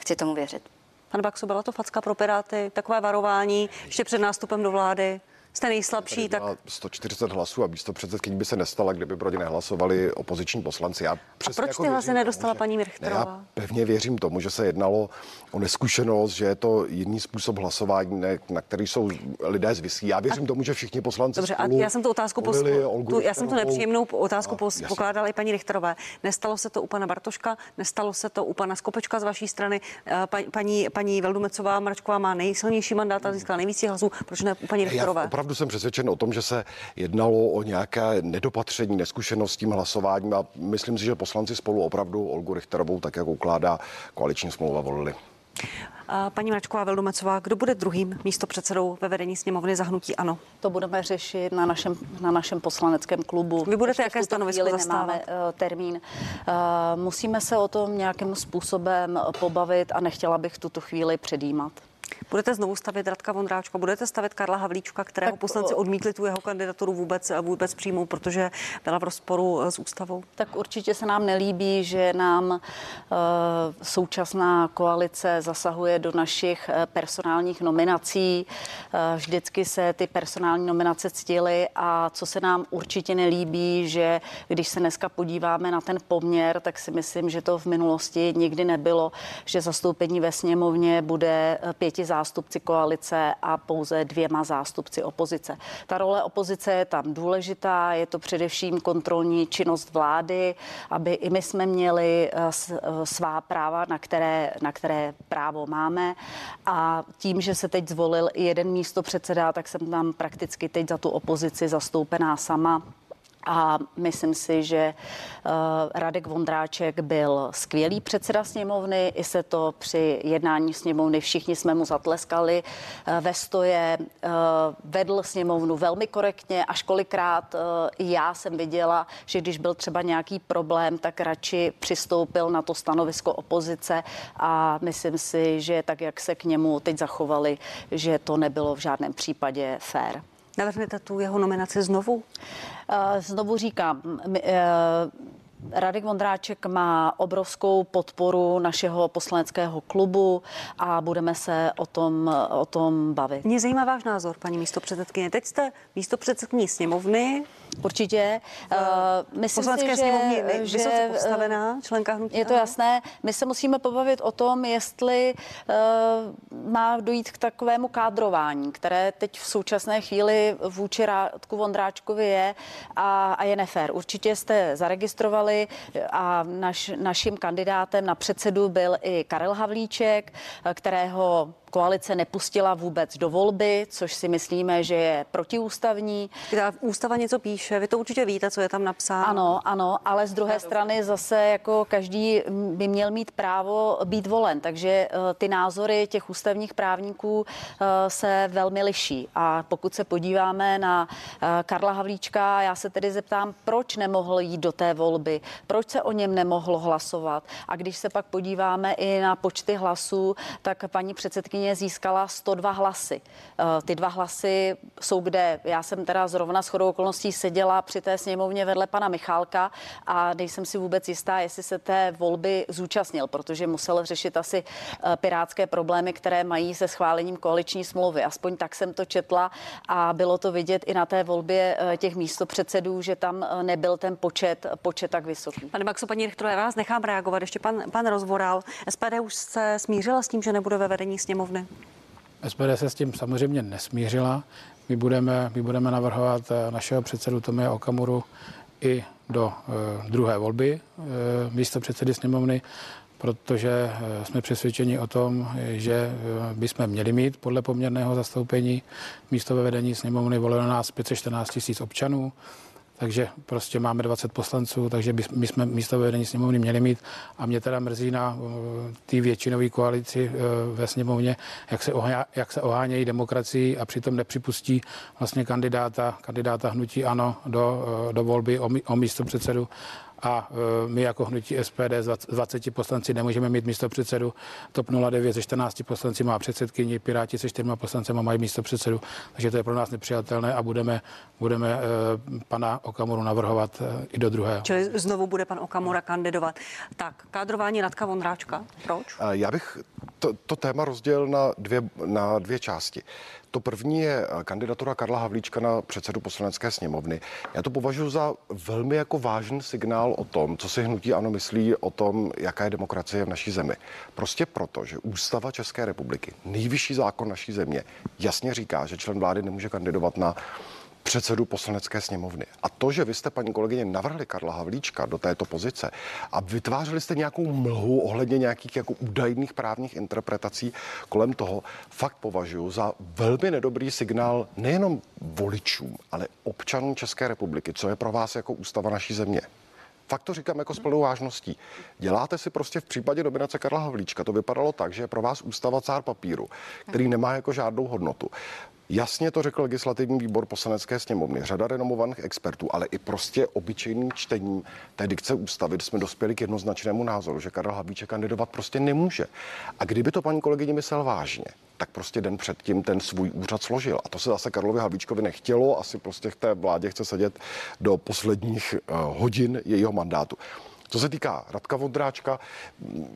Chci tomu věřit. Pan Baxo, byla to facka pro Piráty, takové varování ještě před nástupem do vlády. Jste nejslabší, tak Má 140 hlasů a místo předsedkyní by se nestala, kdyby pro ně nehlasovali opoziční poslanci. Já a proč jako ty hlasy tomu, nedostala že- paní Ne, Richterová? já pevně věřím tomu, že se jednalo o neskušenost, že je to jiný způsob hlasování, ne, na který jsou lidé zvyslí. Já věřím tomu, že všichni poslanci Dobře, a spolu já jsem tu otázku pos... tu, já jsem tu nepříjemnou otázku A, pos... pokládala i paní Richterové. Nestalo se to u pana Bartoška, nestalo se to u pana Skopečka z vaší strany. Eh, Pa, paní, paní Veldumecová Mračková má nejsilnější mandát a získala nejvíc hlasů. Proč ne u paní Já Richterové? Opravdu jsem přesvědčen o tom, že se jednalo o nějaké nedopatření, neskušenost s tím hlasováním a myslím si, že poslanci spolu opravdu Olgu Richterovou, tak jak ukládá koaliční smlouva, volili. A paní Mračková Veldumecová, kdo bude druhým místopředsedou ve vedení sněmovny zahnutí ANO? To budeme řešit na našem, na našem poslaneckém klubu. Vy budete Ještě jaké stanovisko zastávat? Nemáme uh, termín. Uh, musíme se o tom nějakým způsobem pobavit a nechtěla bych tuto chvíli předjímat. Budete znovu stavět Radka Vondráčka, budete stavět Karla Havlíčka, kterého Tak, poslanci odmítli tu jeho kandidaturu vůbec, vůbec přijmout, protože byla v rozporu eh, s ústavou. Tak určitě se nám nelíbí, že nám uh, současná koalice zasahuje do našich eh, personálních nominací. Uh, vždycky se ty personální nominace ctily a co se nám určitě nelíbí, že když se dneska podíváme na ten poměr, tak si myslím, že to v minulosti nikdy nebylo, že zastoupení ve sněmovně bude eh, pěti zástupci koalice a pouze dvěma zástupci opozice. Ta role opozice je tam důležitá, je to především kontrolní činnost vlády, aby i my jsme měli eh, eh, svá práva, na které, na které právo máme. A tím, že se teď zvolil i jeden místo předseda, tak jsem tam prakticky teď za tu opozici zastoupená sama. A myslím si, že uh, Radek Vondráček byl skvělý předseda sněmovny, i se to při jednání sněmovny všichni jsme mu zatleskali uh, ve stoje, uh, vedl sněmovnu velmi korektně, až kolikrát já jsem viděla, že když byl třeba nějaký problém, tak radši přistoupil na to stanovisko opozice a myslím si, že tak, jak se k němu teď zachovali, že to nebylo v žádném případě fér. Navrhnete tu jeho nominaci znovu? Eh, Znovu říkám, eh, Radek Vondráček má obrovskou podporu našeho poslaneckého klubu a budeme se o tom, o tom bavit. Mě zajímá váš názor, paní místopředsedkyně. Teď jste místopředsedkyní sněmovny, Určitě. Uh, myslím poslanecké si, sněmovně že, vysoce že, postavená členka hnutí. Je to jasné. My se musíme pobavit o tom, jestli uh, má dojít k takovému kádrování, které teď v současné chvíli vůči Rádku Vondráčkovi je a, a je nefér. Určitě jste zaregistrovali a naš, naším kandidátem na předsedu byl i Karel Havlíček, kterého koalice nepustila vůbec do volby, což si myslíme, že je protiústavní. Ta ústava něco píše, vy to určitě víte, co je tam napsáno. Ano, ano, ale z druhé strany zase jako každý by měl mít právo být volen, takže eh, ty názory těch ústavních právníků eh, se velmi liší. A pokud se podíváme na eh, Karla Havlíčka, já se tedy zeptám, proč nemohl jít do té volby, proč se o něm nemohlo hlasovat. A když se pak podíváme i na počty hlasů, tak paní předsedkyně získala 102 hlasy. Ty dva hlasy jsou kde? Já jsem teda zrovna s chodou okolností seděla při té sněmovně vedle pana Michálka a nejsem si vůbec jistá, jestli se té volby zúčastnil, protože musel řešit asi eh, pirátské problémy, které mají se schválením koaliční smlouvy. Aspoň tak jsem to četla a bylo to vidět i na té volbě eh, těch místopředsedů, že tam eh, nebyl ten počet, počet tak vysoký. Pane Maxo, paní Richterová, já vás nechám reagovat. Ještě pan, pan Rozvoral. SPD už se smířila s tím, že nebude ve vedení sněmovny? SPD se s tím samozřejmě nesmířila. My budeme, my budeme navrhovat našeho předsedu Tomia Okamuru i do e, druhé volby e, místo předsedy sněmovny, protože e, jsme přesvědčeni o tom, že bychom měli mít podle poměrného zastoupení místo ve vedení sněmovny voleno nás 514 tisíc občanů takže prostě máme 20 poslanců, takže by, my jsme místo vedení sněmovny měli mít. A mě teda mrzí na té většinové koalici ve sněmovně, jak se, ohá, jak se ohánějí demokracii a přitom nepřipustí vlastně kandidáta, kandidáta hnutí ANO do, do volby o, o místo předsedu a e, my jako hnutí SPD z 20 poslanci nemůžeme mít místo předsedu. TOP 09 ze 14 poslanci má předsedkyni, Piráti se 4 poslanci mají místo předsedu, takže to je pro nás nepřijatelné a budeme, budeme e, pana Okamuru navrhovat e, i do druhého. Čili znovu bude pan Okamura kandidovat. Tak, kádrování Radka Vondráčka, proč? Já bych to, to téma rozdělil na dvě, na dvě části. To první je eh, kandidatura Karla Havlíčka na předsedu poslanecké sněmovny. Já to považuji za velmi jako vážný signál o tom, co si hnutí ano myslí o tom, jaká je demokracie v naší zemi. Prostě proto, že ústava České republiky, nejvyšší zákon naší země, jasně říká, že člen vlády nemůže kandidovat na předsedu poslanecké sněmovny. A to, že vy jste, paní kolegyně, navrhli Karla Havlíčka do této pozice a vytvářeli jste nějakou mlhu ohledně nějakých jako údajných právních interpretací kolem toho, fakt považuji za velmi nedobrý signál nejenom voličům, ale občanům České republiky, co je pro vás jako ústava naší země. Fakt to říkám jako s plnou vážností. Děláte si prostě v případě dominace Karla Havlíčka, to vypadalo tak, že je pro vás ústava cár papíru, který nemá jako žádnou hodnotu. Jasně to řekl legislativní výbor poslanecké sněmovny, řada renomovaných expertů, ale i prostě obyčejným čtením té dikce ústavy jsme dospěli k jednoznačnému názoru, že Karel Havlíček kandidovat prostě nemůže. A kdyby to paní kolegyně myslel vážně, tak prostě den předtím ten svůj úřad složil. A to se zase Karlovi Havlíčkovi nechtělo, asi prostě v té vládě chce sedět do posledních uh, hodin jejího mandátu. Co se týká Radka Vondráčka,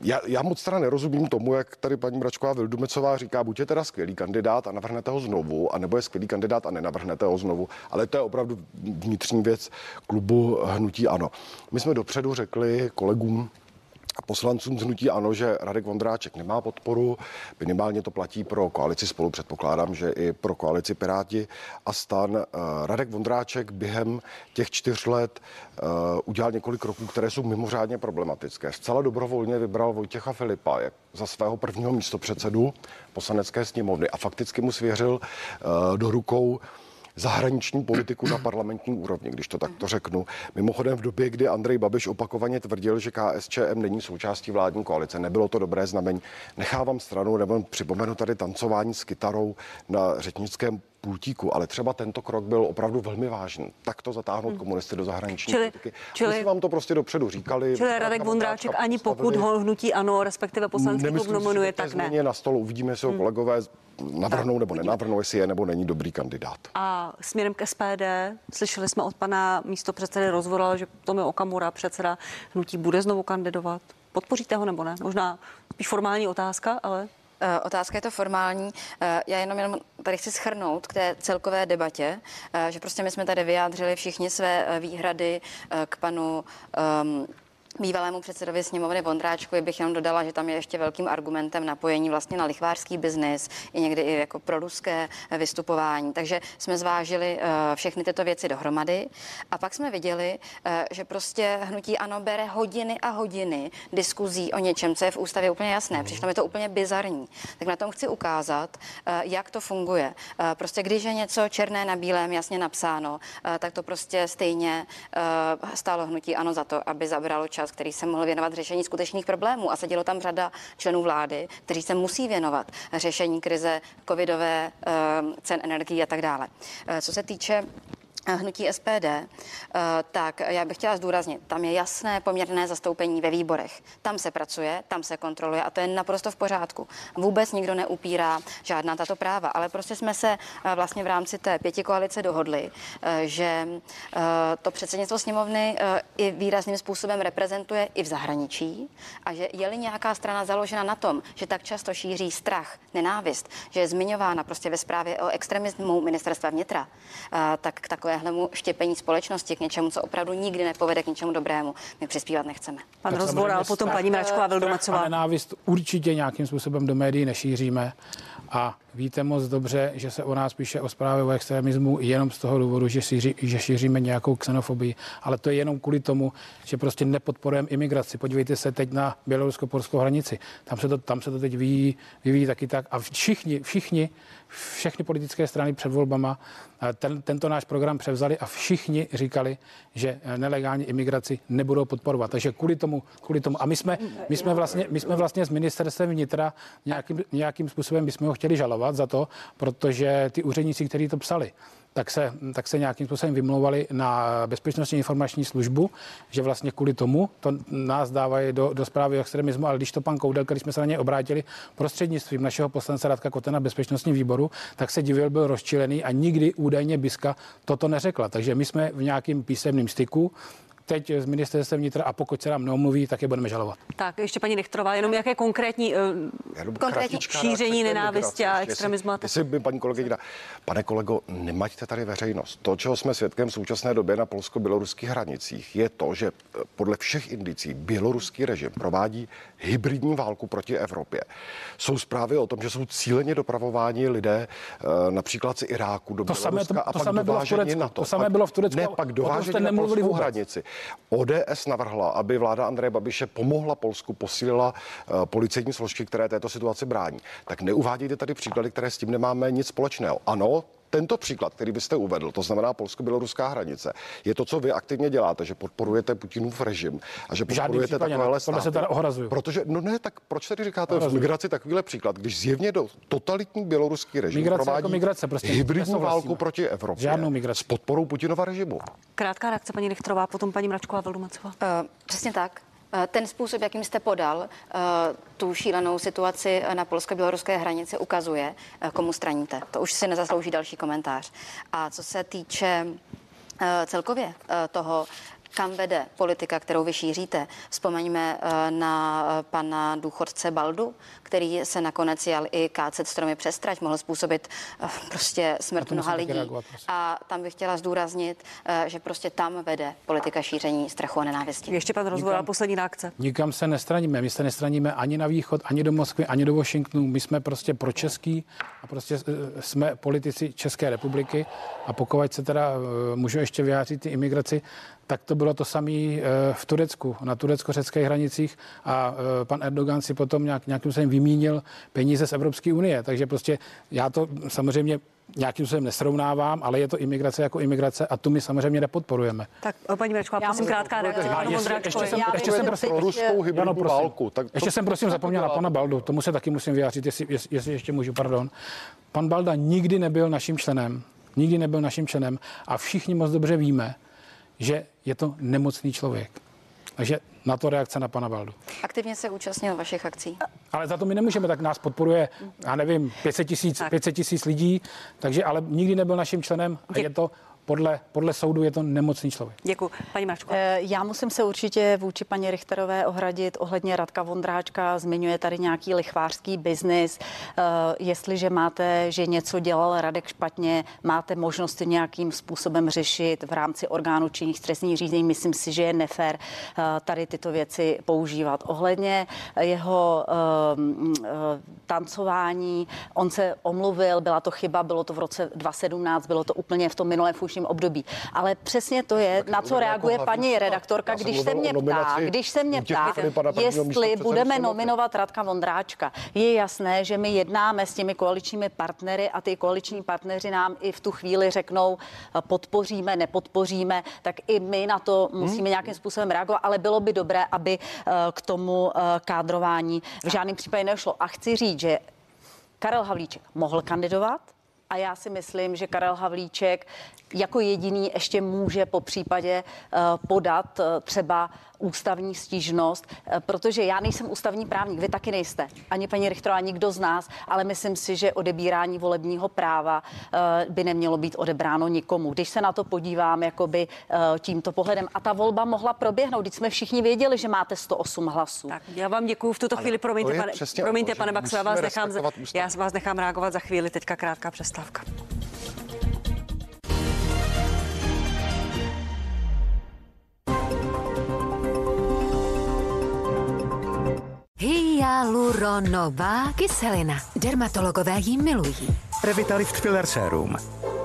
já, já moc teda nerozumím tomu, jak tady paní Bračková Vildumecová říká, buď je teda skvělý kandidát a navrhnete ho znovu, anebo je skvělý kandidát a nenavrhnete ho znovu. Ale to je opravdu vnitřní věc klubu Hnutí Ano. My jsme dopředu řekli kolegům poslancům zhnutí ano, že Radek Vondráček nemá podporu. Minimálně to platí pro koalici spolu. Předpokládám, že i pro koalici Piráti a stan. Eh, Radek Vondráček během těch čtyř let eh, udělal několik kroků, které jsou mimořádně problematické. Zcela dobrovolně vybral Vojtěcha Filipa za svého prvního místopředsedu poslanecké sněmovny a fakticky mu svěřil eh, do rukou zahraniční politiku na parlamentní úrovni, když to takto řeknu. Mimochodem v době, kdy Andrej Babiš opakovaně tvrdil, že KSČM není součástí vládní koalice, nebylo to dobré znamení. Nechávám stranu, nebo připomenu tady tancování s kytarou na řečnickém pultíku, ale třeba tento krok byl opravdu velmi vážný. Tak to zatáhnout hmm. komunisty do zahraniční čili, politiky. Čili, My vám to prostě dopředu říkali. Čili Radek Vondráček ani pokud ho hnutí ano, respektive poslanský klub nominuje, tak ne. na stolu uvidíme, jestli ho hmm. kolegové navrhnou nebo nenavrhnou, jestli je nebo není dobrý kandidát. A směrem k SPD, slyšeli jsme od pana místo předsedy Rozvorala, že Tomi Okamura, předseda hnutí, bude znovu kandidovat. Podpoříte ho nebo ne? Možná spíš formální otázka, ale... Eh, otázka je to formální. Eh, já jenom, jenom tady chci schrnout k té celkové debatě, eh, že prostě my jsme tady vyjádřili všichni své výhrady k panu um, Bývalému předsedovi sněmovny Vondráčkovi bych jenom dodala, že tam je ještě velkým argumentem napojení vlastně na lichvářský biznis, i někdy i jako proruské vystupování. Takže jsme zvážili eh, všechny tyto věci dohromady a pak jsme viděli, eh, že prostě hnutí ano bere hodiny a hodiny diskuzí o něčem, co je v ústavě úplně jasné. Přišlo mi to úplně bizarní. Tak na tom chci ukázat, eh, jak to funguje. Prostě když je něco černé na bílém jasně napsáno, tak to prostě stejně stálo hnutí ano za to, aby zabralo čas čas, který se mohl věnovat řešení skutečných problémů. A sedělo tam řada členů vlády, kteří se musí věnovat řešení krize covidové, eh, cen energií a tak dále. Eh, co se týče hnutí SPD, eh, tak já bych chtěla zdůraznit, tam je jasné poměrné zastoupení ve výborech. Tam se pracuje, tam se kontroluje a to je naprosto v pořádku. Vůbec nikdo neupírá žádná tato práva, ale prostě jsme se eh, vlastně v rámci té pěti koalice dohodli, eh, že to předsednictvo sněmovny i výrazným způsobem reprezentuje i v zahraničí a že je-li nějaká strana založena na tom, že tak často šíří strach, nenávist, že je zmiňována prostě ve zprávě o extremismu ministerstva vnitra, tak k takovéhlemu štěpení společnosti k něčemu, co opravdu nikdy nepovede k něčemu dobrému. My přispívat nechceme. Pan Rozboral, potom paní Mračková Vildomacová. Nenávist určitě nějakým způsobem do médií nešíříme a víte moc dobře, že se o nás píše o zprávě o extremismu jenom z toho důvodu, že, šíří, že šíříme nějakou xenofobii. Ale to je jenom kvůli tomu, že prostě nepodporujeme imigraci. Podívejte se teď na bělorusko-polskou hranici. Tam se to, tam se to teď vyvíjí, vyvíjí taky tak. A všichni, všichni, všechny politické strany před volbama ten, tento náš program převzali a všichni říkali, že nelegální imigraci nebudou podporovat. Takže kvůli tomu, kvůli tomu. A my jsme, my jsme, vlastně, my jsme vlastně s ministerstvem vnitra nějakým, nějakým způsobem bychom ho chtěli žalovat za to, protože ty úředníci, kteří to psali, tak se, tak se nějakým způsobem vymlouvali na bezpečnostní informační službu, že vlastně kvůli tomu to nás dávají do, do zprávy o extremismu, ale když to pan Koudel, když jsme se na něj obrátili prostřednictvím našeho poslance Radka Kotena bezpečnostní výboru, tak se divil, byl rozčilený a nikdy údajně Biska toto neřekla. Takže my jsme v nějakým písemným styku teď z ministerstvem vnitra a pokud se nám neomluví, tak je budeme žalovat. Tak ještě paní Nechtrová, jenom jaké konkrétní, uh, konkrétní šíření nenávisti a extremismu. Jestli, jestli by paní kolegyně, pane kolego, nemaďte tady veřejnost. To, čeho jsme svědkem v současné době na polsko-běloruských hranicích, je to, že eh, podle všech indicí běloruský režim provádí hybridní válku proti Evropě. Jsou zprávy o tom, že jsou cíleně dopravováni lidé eh, například z Iráku do to Běloruska samé, to, a to pak samé bylo v Turecku, na to. To samé bylo v Turecku. Ne, pak dovážení na polskou hranici. ODS navrhla, aby vláda Andreje Babiše pomohla Polsku, posílila uh, policejní složky, které této situaci brání. Tak neuvádějte tady příklady, které s tím nemáme nic společného. Ano, tento příklad, který byste uvedl, to znamená polsko-běloruská hranice, je to, co vy aktivně děláte, že podporujete Putinův režim a že podporujete takovéhle státy. se teda ohrazuju. Protože, no ne, tak proč tady říkáte v migraci takovýhle příklad, když zjevně do totalitní běloruský režim migrace provádí jako migrace, prostě hybridní válku proti Evropě Žádnou migraci. s podporou Putinova režimu. Krátká reakce paní Richtrová, potom paní Mračková Vildumacová. Uh, přesně tak. Eh, ten způsob, jakým jste podal eh, tu šílenou situaci na polsko-běloruské hranici, ukazuje, eh, komu straníte. To už si nezaslouží další komentář. A co se týče celkově toho, kam vede politika, kterou vy šíříte. Vzpomeňme na pana důchodce Baldu, který se nakonec jal i kácet stromy přes trať, mohl způsobit eh, prostě smrt mnoha lidí. A tam bych chtěla zdůraznit, eh, že prostě tam vede politika šíření strachu a nenávisti. Ještě pan rozvoj a poslední reakce. Nikam se nestraníme. My se nestraníme ani na východ, ani do Moskvy, ani do Washingtonu. My jsme prostě pro český a prostě eh, jsme politici České republiky a pokud se teda můžu ještě vyjádřit ty imigraci, tak to bylo to samé v Turecku, na turecko-řeckých hranicích a pan Erdogan si potom nějak, nějakým způsobem vymínil peníze z Evropské unie. Takže prostě já to samozřejmě nějakým způsobem nesrovnávám, ale je to imigrace jako imigrace a tu my samozřejmě nepodporujeme. Tak paní Mračková, prosím, krátká reakce. Ještě, ještě, jsem, ještě jsem prosím, ruskou hybridní válku. Tak ještě jsem prosím zapomněl na pana Baldu, tomu se taky musím vyjádřit, jestli, jestli ještě můžu, pardon. Pan Balda nikdy nebyl naším členem, nikdy nebyl naším členem a všichni moc dobře víme, že je to nemocný člověk. Takže na to reakce na pana Baldu. Aktivně se účastnil vašich akcí. Ale za to my nemůžeme, tak nás podporuje, já nevím, 500 tisíc, 500 tisíc lidí, takže ale nikdy nebyl naším členem a je to podle, podle soudu je to nemocný člověk. Děkuji. Paní Mačko. Eh, Já musím se určitě vůči paní Richterové ohradit ohledně Radka Vondráčka. Zmiňuje tady nějaký lichvářský biznis. Eh, Jestliže máte, že něco dělal Radek špatně, máte možnost to nějakým způsobem řešit v rámci orgánu činných trestních řízení. Myslím si, že je nefér eh, tady tyto věci používat. Ohledně jeho tancování, on se omluvil, byla to chyba, bylo to v roce 2017, bylo to úplně v tom minulém funkčním období. Ale přesně to je, na co reaguje jako paní redaktorka, když se mě ptá, když se mě ptá, jestli budeme nominovat Radka Vondráčka. Je jasné, že my jednáme s těmi koaličními partnery a ty koaliční partneři nám i v tu chvíli řeknou, eh, podpoříme, nepodpoříme, tak i my na to musíme nějakým způsobem reagovat, ale bylo by dobré, aby eh, k tomu eh, kádrování v žádném případě nešlo. A chci říct, že Karel Havlíček mohl kandidovat a já si myslím, že Karel Havlíček jako jediný ještě může po případě eh, podat eh, třeba ústavní stížnost, eh, protože já nejsem ústavní právník, vy taky nejste, ani paní Richterová, nikdo z nás, ale myslím si, že odebírání volebního práva by nemělo být odebráno nikomu. Když se na to podívám jakoby tímto pohledem a ta volba mohla proběhnout, když jsme všichni věděli, že máte 108 hlasů. Tak, já vám děkuji v tuto chvíli. Promiňte, pane, promiňte, pane Baxo, já vás, nechám, já vás nechám reagovat za chvíli. Teďka krátká přestávka. Hyaluronová kyselina. Dermatologové ji milují. Revitalift Filler Serum.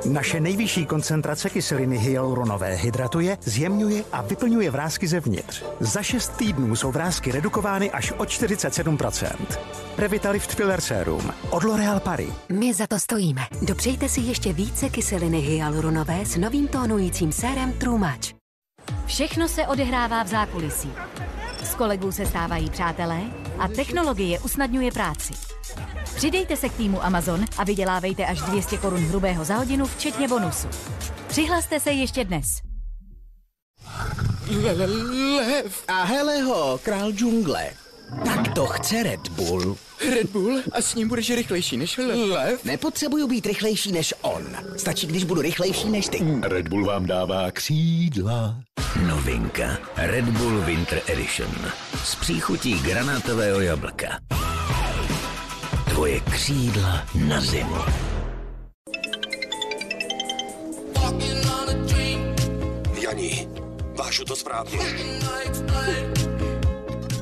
Naše nejvyšší koncentrace kyseliny hyaluronové hydratuje, zjemňuje a vyplňuje vrázky zevnitř. Za 6 týdnů jsou vrázky redukovány až o 47%. Revitalift Filler Serum od L'Oréal Paris. My za to stojíme. Dopřejte si ještě více kyseliny hyaluronové s novým tónujícím sérem True Match. Všechno se odehrává v zákulisí. Kolegů se stávají přátelé a technologie usnadňuje práci. Přidejte se k týmu Amazon a vydělávejte až 200 korun hrubého za hodinu, včetně bonusu. Přihlaste se ještě dnes. Lev. A hele ho, král džungle. Tak to chce Red Bull. Red Bull? A s ním budeš rychlejší než lev? Nepotřebuju být rychlejší než on. Stačí, když budu rychlejší než ty. Red Bull vám dává křídla. Novinka Red Bull Winter Edition s příchutí granátového jablka. Tvoje křídla na zimu. Jani, vážu to správně.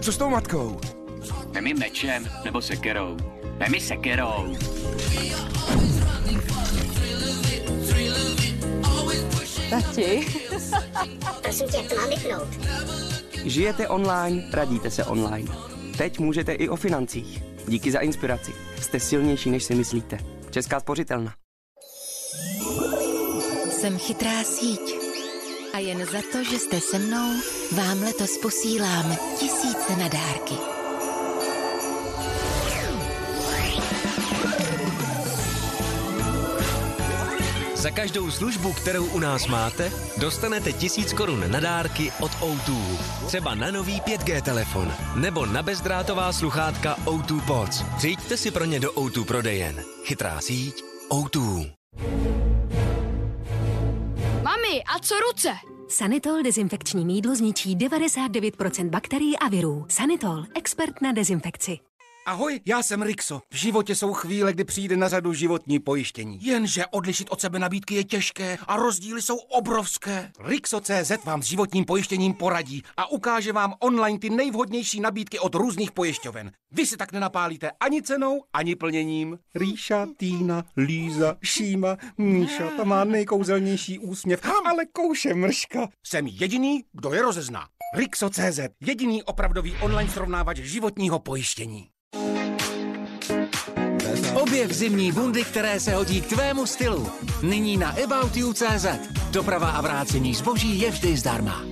Co s tou matkou? Vemi mečem nebo sekerou. Vemi sekerou. Tati. Prosím tě, to mám vypnout? Žijete online, radíte se online. Teď můžete i o financích. Díky za inspiraci. Jste silnější, než si myslíte. Česká spořitelna. Jsem chytrá síť. A jen za to, že jste se mnou, vám letos posílám tisíce na dárky. Za každou službu, kterou u nás máte, dostanete tisíc korun na dárky od O2. Třeba na nový 5G telefon nebo na bezdrátová sluchátka O2 Pods. Přijďte si pro ně do O2 prodejen. Chytrá síť O2. Mami, a co ruce? Sanitol dezinfekční mídlo zničí 99% bakterií a virů. Sanitol, expert na dezinfekci. Ahoj, já jsem Rixo. V životě jsou chvíle, kdy přijde na řadu životní pojištění. Jenže odlišit od sebe nabídky je těžké a rozdíly jsou obrovské. Rixo.cz vám s životním pojištěním poradí a ukáže vám online ty nejvhodnější nabídky od různých pojišťoven. Vy si tak nenapálíte ani cenou, ani plněním. Ríša, Týna, Líza, Šíma, Míša, ta má nejkouzelnější úsměv, ale kouše mrška. Jsem jediný, kdo je rozezná. Rixo.cz, jediný opravdový online srovnávač životního pojištění. Objev zimní bundy, které se hodí k tvému stylu. Nyní na aboutyou.cz. Doprava a vrácení zboží je vždy zdarma.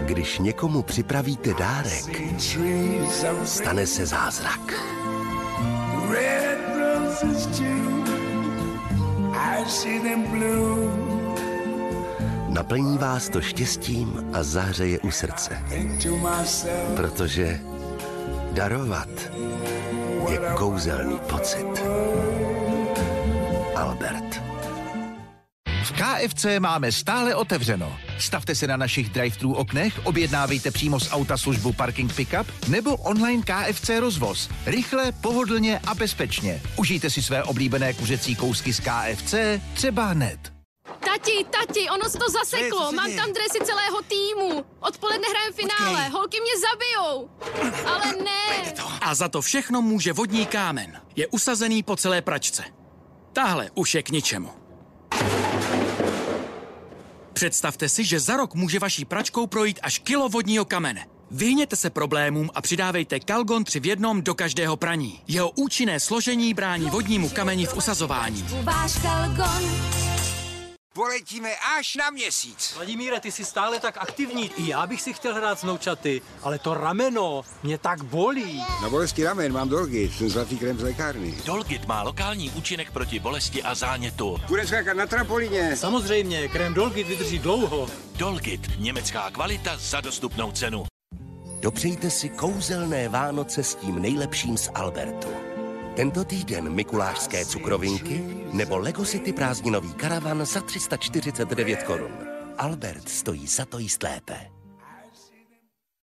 Když někomu připravíte dárek, stane se zázrak. Red roses too. I see them blue. Naplní vás to štěstím a zahřeje u srdce. Protože darovat je kouzelný pocit. Albert. V KFC máme stále otevřeno. Stavte se na našich drive-thru oknech, objednávejte přímo z auta službu Parking Pickup nebo online KFC rozvoz. Rychle, pohodlně a bezpečně. Užijte si své oblíbené kuřecí kousky z KFC třeba hned. Tati, tati, ono se to zaseklo. Mám tam dresy celého týmu. Odpoledne hrajem finále. Okay. Holky mě zabijou. Ale ne. A za to všechno může vodní kámen. Je usazený po celé pračce. Tahle už je k ničemu. Představte si, že za rok může vaší pračkou projít až kilo vodního kamene. Vyhněte se problémům a přidávejte Kalgon 3 v jednom do každého praní. Jeho účinné složení brání vodnímu kameni v usazování. Váš Kalgon. Poletíme až na měsíc. Vladimíre, ty jsi stále tak aktivní. I já bych si chtěl hrát s noučaty, ale to rameno mě tak bolí. Na bolesti ramen mám Dolgit, ten zlatý krem z lékárny. Dolgit má lokální účinek proti bolesti a zánětu. Bude skákat na trampolině. Samozřejmě, krém Dolgit vydrží dlouho. Dolgit, německá kvalita za dostupnou cenu. Dopřejte si kouzelné Vánoce s tím nejlepším z Albertu. Tento týden Mikulášské cukrovinky nebo Lego City prázdninový karavan za 349 korun. Albert stojí za to jíst lépe.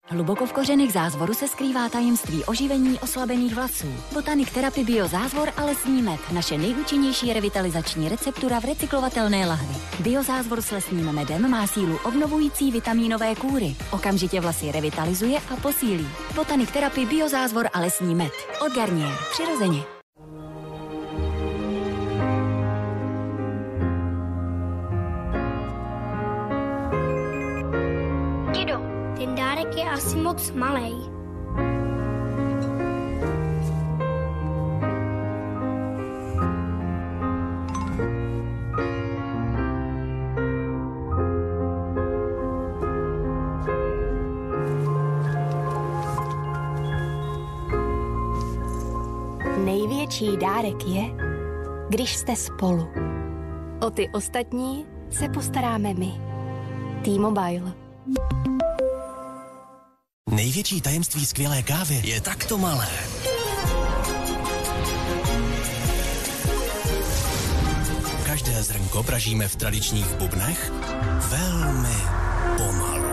Hluboko v kořenech zázvoru se skrývá tajemství oživení oslabených vlasů. Botanik Therapy Bio Zázvor a lesní med. Naše nejúčinnější revitalizační receptura v recyklovatelné lahvi. Biozázvor s lesním medem má sílu obnovující vitamínové kůry. Okamžitě vlasy revitalizuje a posílí. Botanik Therapy Bio Zázvor a lesní med. Od Garnier. Přirozeně. Ten dárek je asi moc malý. Největší dárek je, když jste spolu. O ty ostatní se postaráme my. T-Mobile. Největší tajemství skvělé kávy je takto malé. Každé zrnko pražíme v tradičních bubnech velmi pomalu.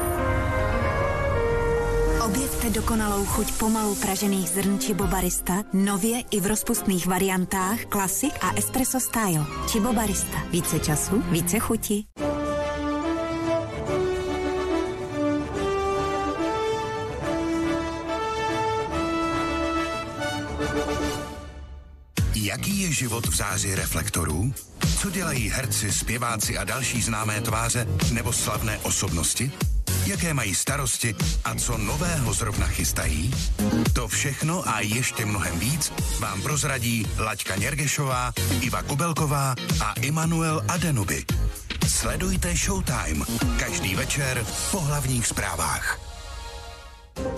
Objevte dokonalou chuť pomalu pražených zrn Chibo Barista, nově i v rozpustných variantách Classic a Espresso Style. Chibo Barista. Více času, více chuti. Záři reflektorů? Co dělají herci, zpěváci a další známé tváře nebo slavné osobnosti? Jaké mají starosti a co nového zrovna chystají? To všechno a ještě mnohem víc vám prozradí Laďka Něrgešová, Iva Kubelková a Immanuel Adenuby. Sledujte Showtime každý večer po hlavních zprávách.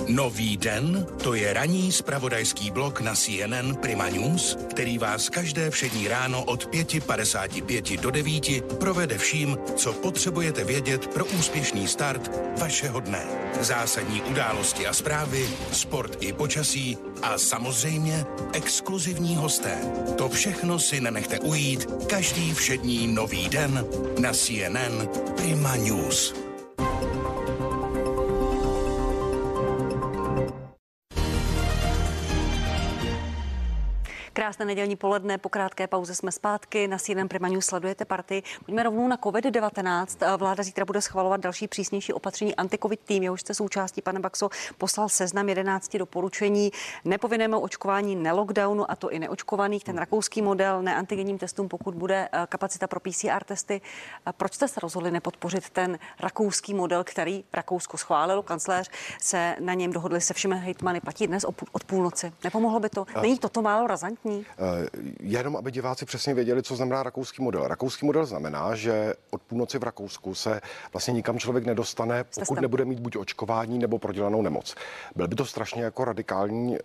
Nový den, to je ranní spravodajský blok na CNN Prima News, který vás každé všední ráno od 5.55 do 9 provede vším, co potřebujete vědět pro úspěšný start vašeho dne. Zásadní události a zprávy, sport i počasí a samozřejmě exkluzivní hosté. To všechno si nenechte ujít každý všední nový den na CNN Prima News. Krásné nedělní poledne, po krátké pauze jsme zpátky. Na CNN Prima News sledujete party. Pojďme rovnou na COVID-19. Vláda zítra bude schvalovat další přísnější opatření. Antikovid tým, jehož jste součástí, pane Baxo, poslal seznam 11 doporučení nepovinnému očkování, nelockdownu a to i neočkovaných. Ten rakouský model neantigenním testům, pokud bude eh, kapacita pro PCR testy. Proč jste se rozhodli nepodpořit ten rakouský model, který Rakousko schválilo? Kancléř se na něm dohodli se všemi hejtmany. Platí dnes od půlnoci. Nepomohlo by to? Není toto málo razantní? Eh, Jenom, aby diváci přesně věděli, co znamená rakouský model. Rakouský model znamená, že od půlnoci v Rakousku se vlastně nikam člověk nedostane, pokud nebude mít buď očkování nebo prodělanou nemoc. Byl by to strašně jako radikální uh,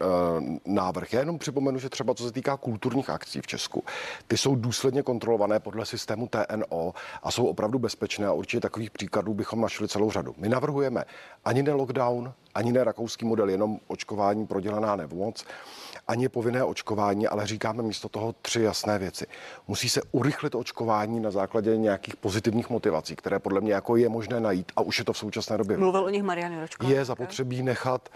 návrh. Já jenom připomenu, že třeba co se týká kulturních akcí v Česku, ty jsou důsledně kontrolované podle systému TNO a jsou opravdu bezpečné a určitě takových příkladů bychom našli celou řadu. My navrhujeme ani ne lockdown, ani ne rakouský model, jenom očkování prodělaná nemoc, ani povinné očkování, ale říkáme místo toho tři jasné věci. Musí se urychlit očkování na základě nějakých pozitivních motivací, které podle mě jako je možné najít a už je to v současné době. Mluvil o nich Marian Jurečka. Je zapotřebí nechat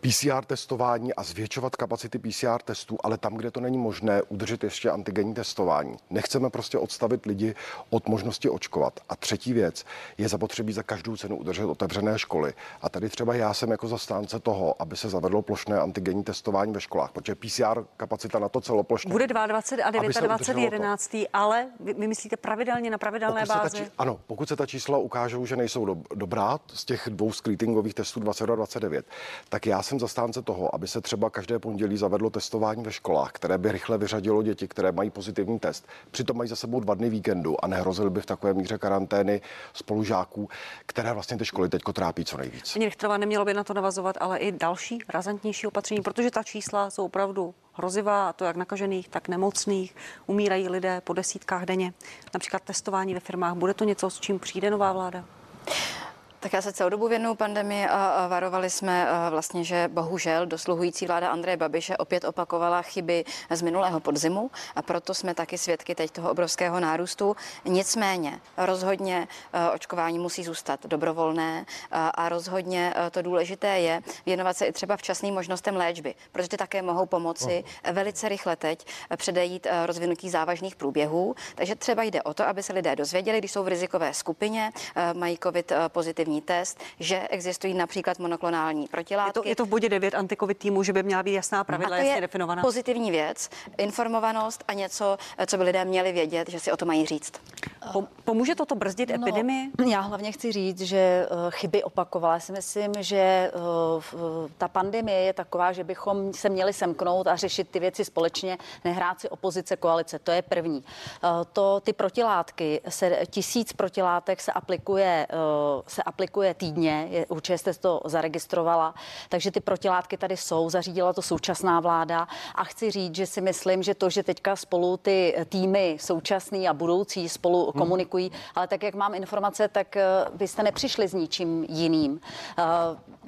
PCR testování a zvětšovat kapacity PCR testů, ale tam, kde to není možné, udržet ještě antigenní testování. Nechceme prostě odstavit lidi od možnosti očkovat. A třetí věc je zapotřebí za každou cenu udržet otevřené školy. A tady třeba já jsem jako zastánce toho, aby se zavedlo plošné antigenní testování ve školách, protože PCR kapacita na to celoplošně. Bude 22 a aby se 29 udrželo to. 11. ale vy, vy myslíte pravidelně na pravidelné Pokud bázi? či- ano, pokud se ta čísla ukážou, že nejsou do, dobrá z těch dvou screeningových testů 22 a 29, tak já jsem zastánce toho, aby se třeba každé pondělí zavedlo testování ve školách, které by rychle vyřadilo děti, které mají pozitivní test. Přitom mají za sebou dva dny víkendu a nehrozily by v takové míře karantény spolužáků, které vlastně ty školy teď trápí co nejvíc. Paní Richterová, nemělo by na to navazovat, ale i další razantnější opatření, protože ta čísla jsou opravdu hrozivá, a to jak nakažených, tak nemocných. Umírají lidé po desítkách denně. Například testování ve firmách. Bude to něco, s čím přijde nová vláda? Tak já se celou dobu věnuju pandemii a varovali jsme vlastně, že bohužel dosluhující vláda Andreje Babiše opět opakovala chyby z minulého podzimu a proto jsme taky svědky teď toho obrovského nárůstu. Nicméně rozhodně a, očkování musí zůstat dobrovolné a, a rozhodně a, to důležité je věnovat se i třeba včasným možnostem léčby, protože ty také mohou pomoci velice rychle teď předejít rozvinutí závažných průběhů. Takže třeba jde o to, aby se lidé dozvěděli, když jsou v rizikové skupině, mají COVID a, pozitivní test, že existují například monoklonální Je protilátky. to, je to v bodě 9 antikovid týmu, že by měla být jasná pravidla, a to jasně je definovaná. pozitivní věc, informovanost a něco, co by lidé měli vědět, že si o to mají říct. Pomůže toto brzdit epidemii? No, já hlavně chci říct, že eh, chyby opakovala. Já si myslím, že eh, ta pandemie je taková, že bychom se měli semknout a řešit ty věci společně, nehrát si opozice, koalice. To je první. Eh, To ty protilátky, se, tisíc protilátek se aplikuje, se aplikuje týdně, je, určitě jste to zaregistrovala, takže ty protilátky tady jsou, zařídila to současná vláda a chci říct, že si myslím, že to, že teďka spolu ty týmy současný a budoucí spolu komunikují, ale tak, jak mám informace, tak eh, vy jste nepřišli s ničím jiným. Eh,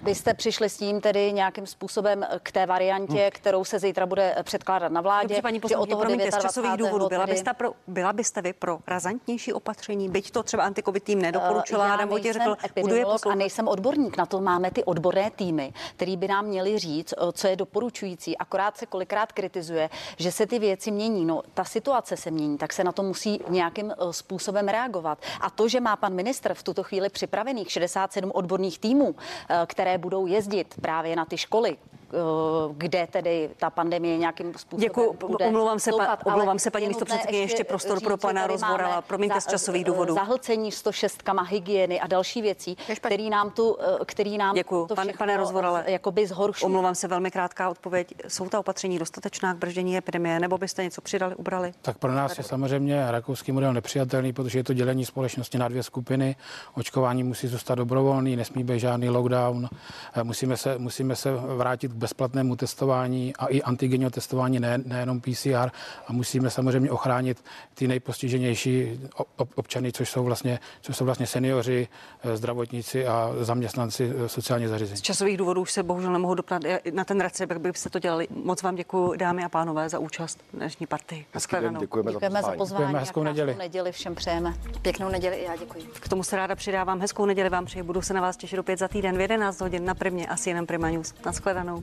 Vy jste přišli s tím tedy nějakým způsobem k té variantě, kterou se zítra bude předkládat na vládě. Dobře, paní že poslankyně, promiňte, z časových 29. důvodů. Byla tedy- byste, pro, byla byste vy pro razantnější opatření? Byť to třeba antikovid tým nedoporučila, Eh, Já Adam Vojtěch řekl, epidemiolog a nejsem odborník. Na to máme ty odborné týmy, který by nám měli říct, co je doporučující. Akorát se kolikrát kritizuje, že se ty věci mění. No, ta situace se mění, tak se na to musí nějakým způsobem reagovat. A to, že má pan ministr v tuto chvíli připravených 67 odborných týmů, které budou jezdit právě na ty školy, kde tedy ta pandemie nějakým způsobem Děkuju, bude omlouvám se, pa- stoupat. Ale omlouvám se, paní místopředsedkyně, ještě prostor říct, pro pana Rozvorala. máme Promiňte z časových důvodů. Zahlcení 106 hygieny a další věcí, který nám tu, eh, který nám Děkuju, to pan, všechno, pane Rozvorale. eh, Jakoby zhorší. Omlouvám se, velmi krátká odpověď. Jsou ta opatření dostatečná k brždění epidemie, nebo byste něco přidali, ubrali? Tak pro nás je samozřejmě rakouský model nepřijatelný, protože je to dělení společnosti na dvě skupiny. Očkování musí zůstat dobrovolný, nesmí být žádný lockdown. Eh, Musíme se, musíme se vrátit k bezplatnému testování a i antigenního testování, ne, nejenom PCR. A musíme samozřejmě ochránit ty nejpostiženější ob- ob- občany, což jsou vlastně, což jsou vlastně seniori, eh, zdravotníci a zaměstnanci eh, sociálně zařízení. Z časových důvodů už se bohužel nemohu doptat na ten recept, jak byste to dělali. Moc vám děkuji, dámy a pánové, za účast v dnešní partii. Nashledanou. děkujeme za Děkujeme za pozvání. Děkujeme, hezkou neděli. neděli všem přejeme. Pěknou neděli i já děkuji. K tomu se ráda přidávám. Hezkou neděli vám přeji. Budu se na vás těšit opět za týden v 11 hodin na Primě a CNN Prima News. Nashledanou.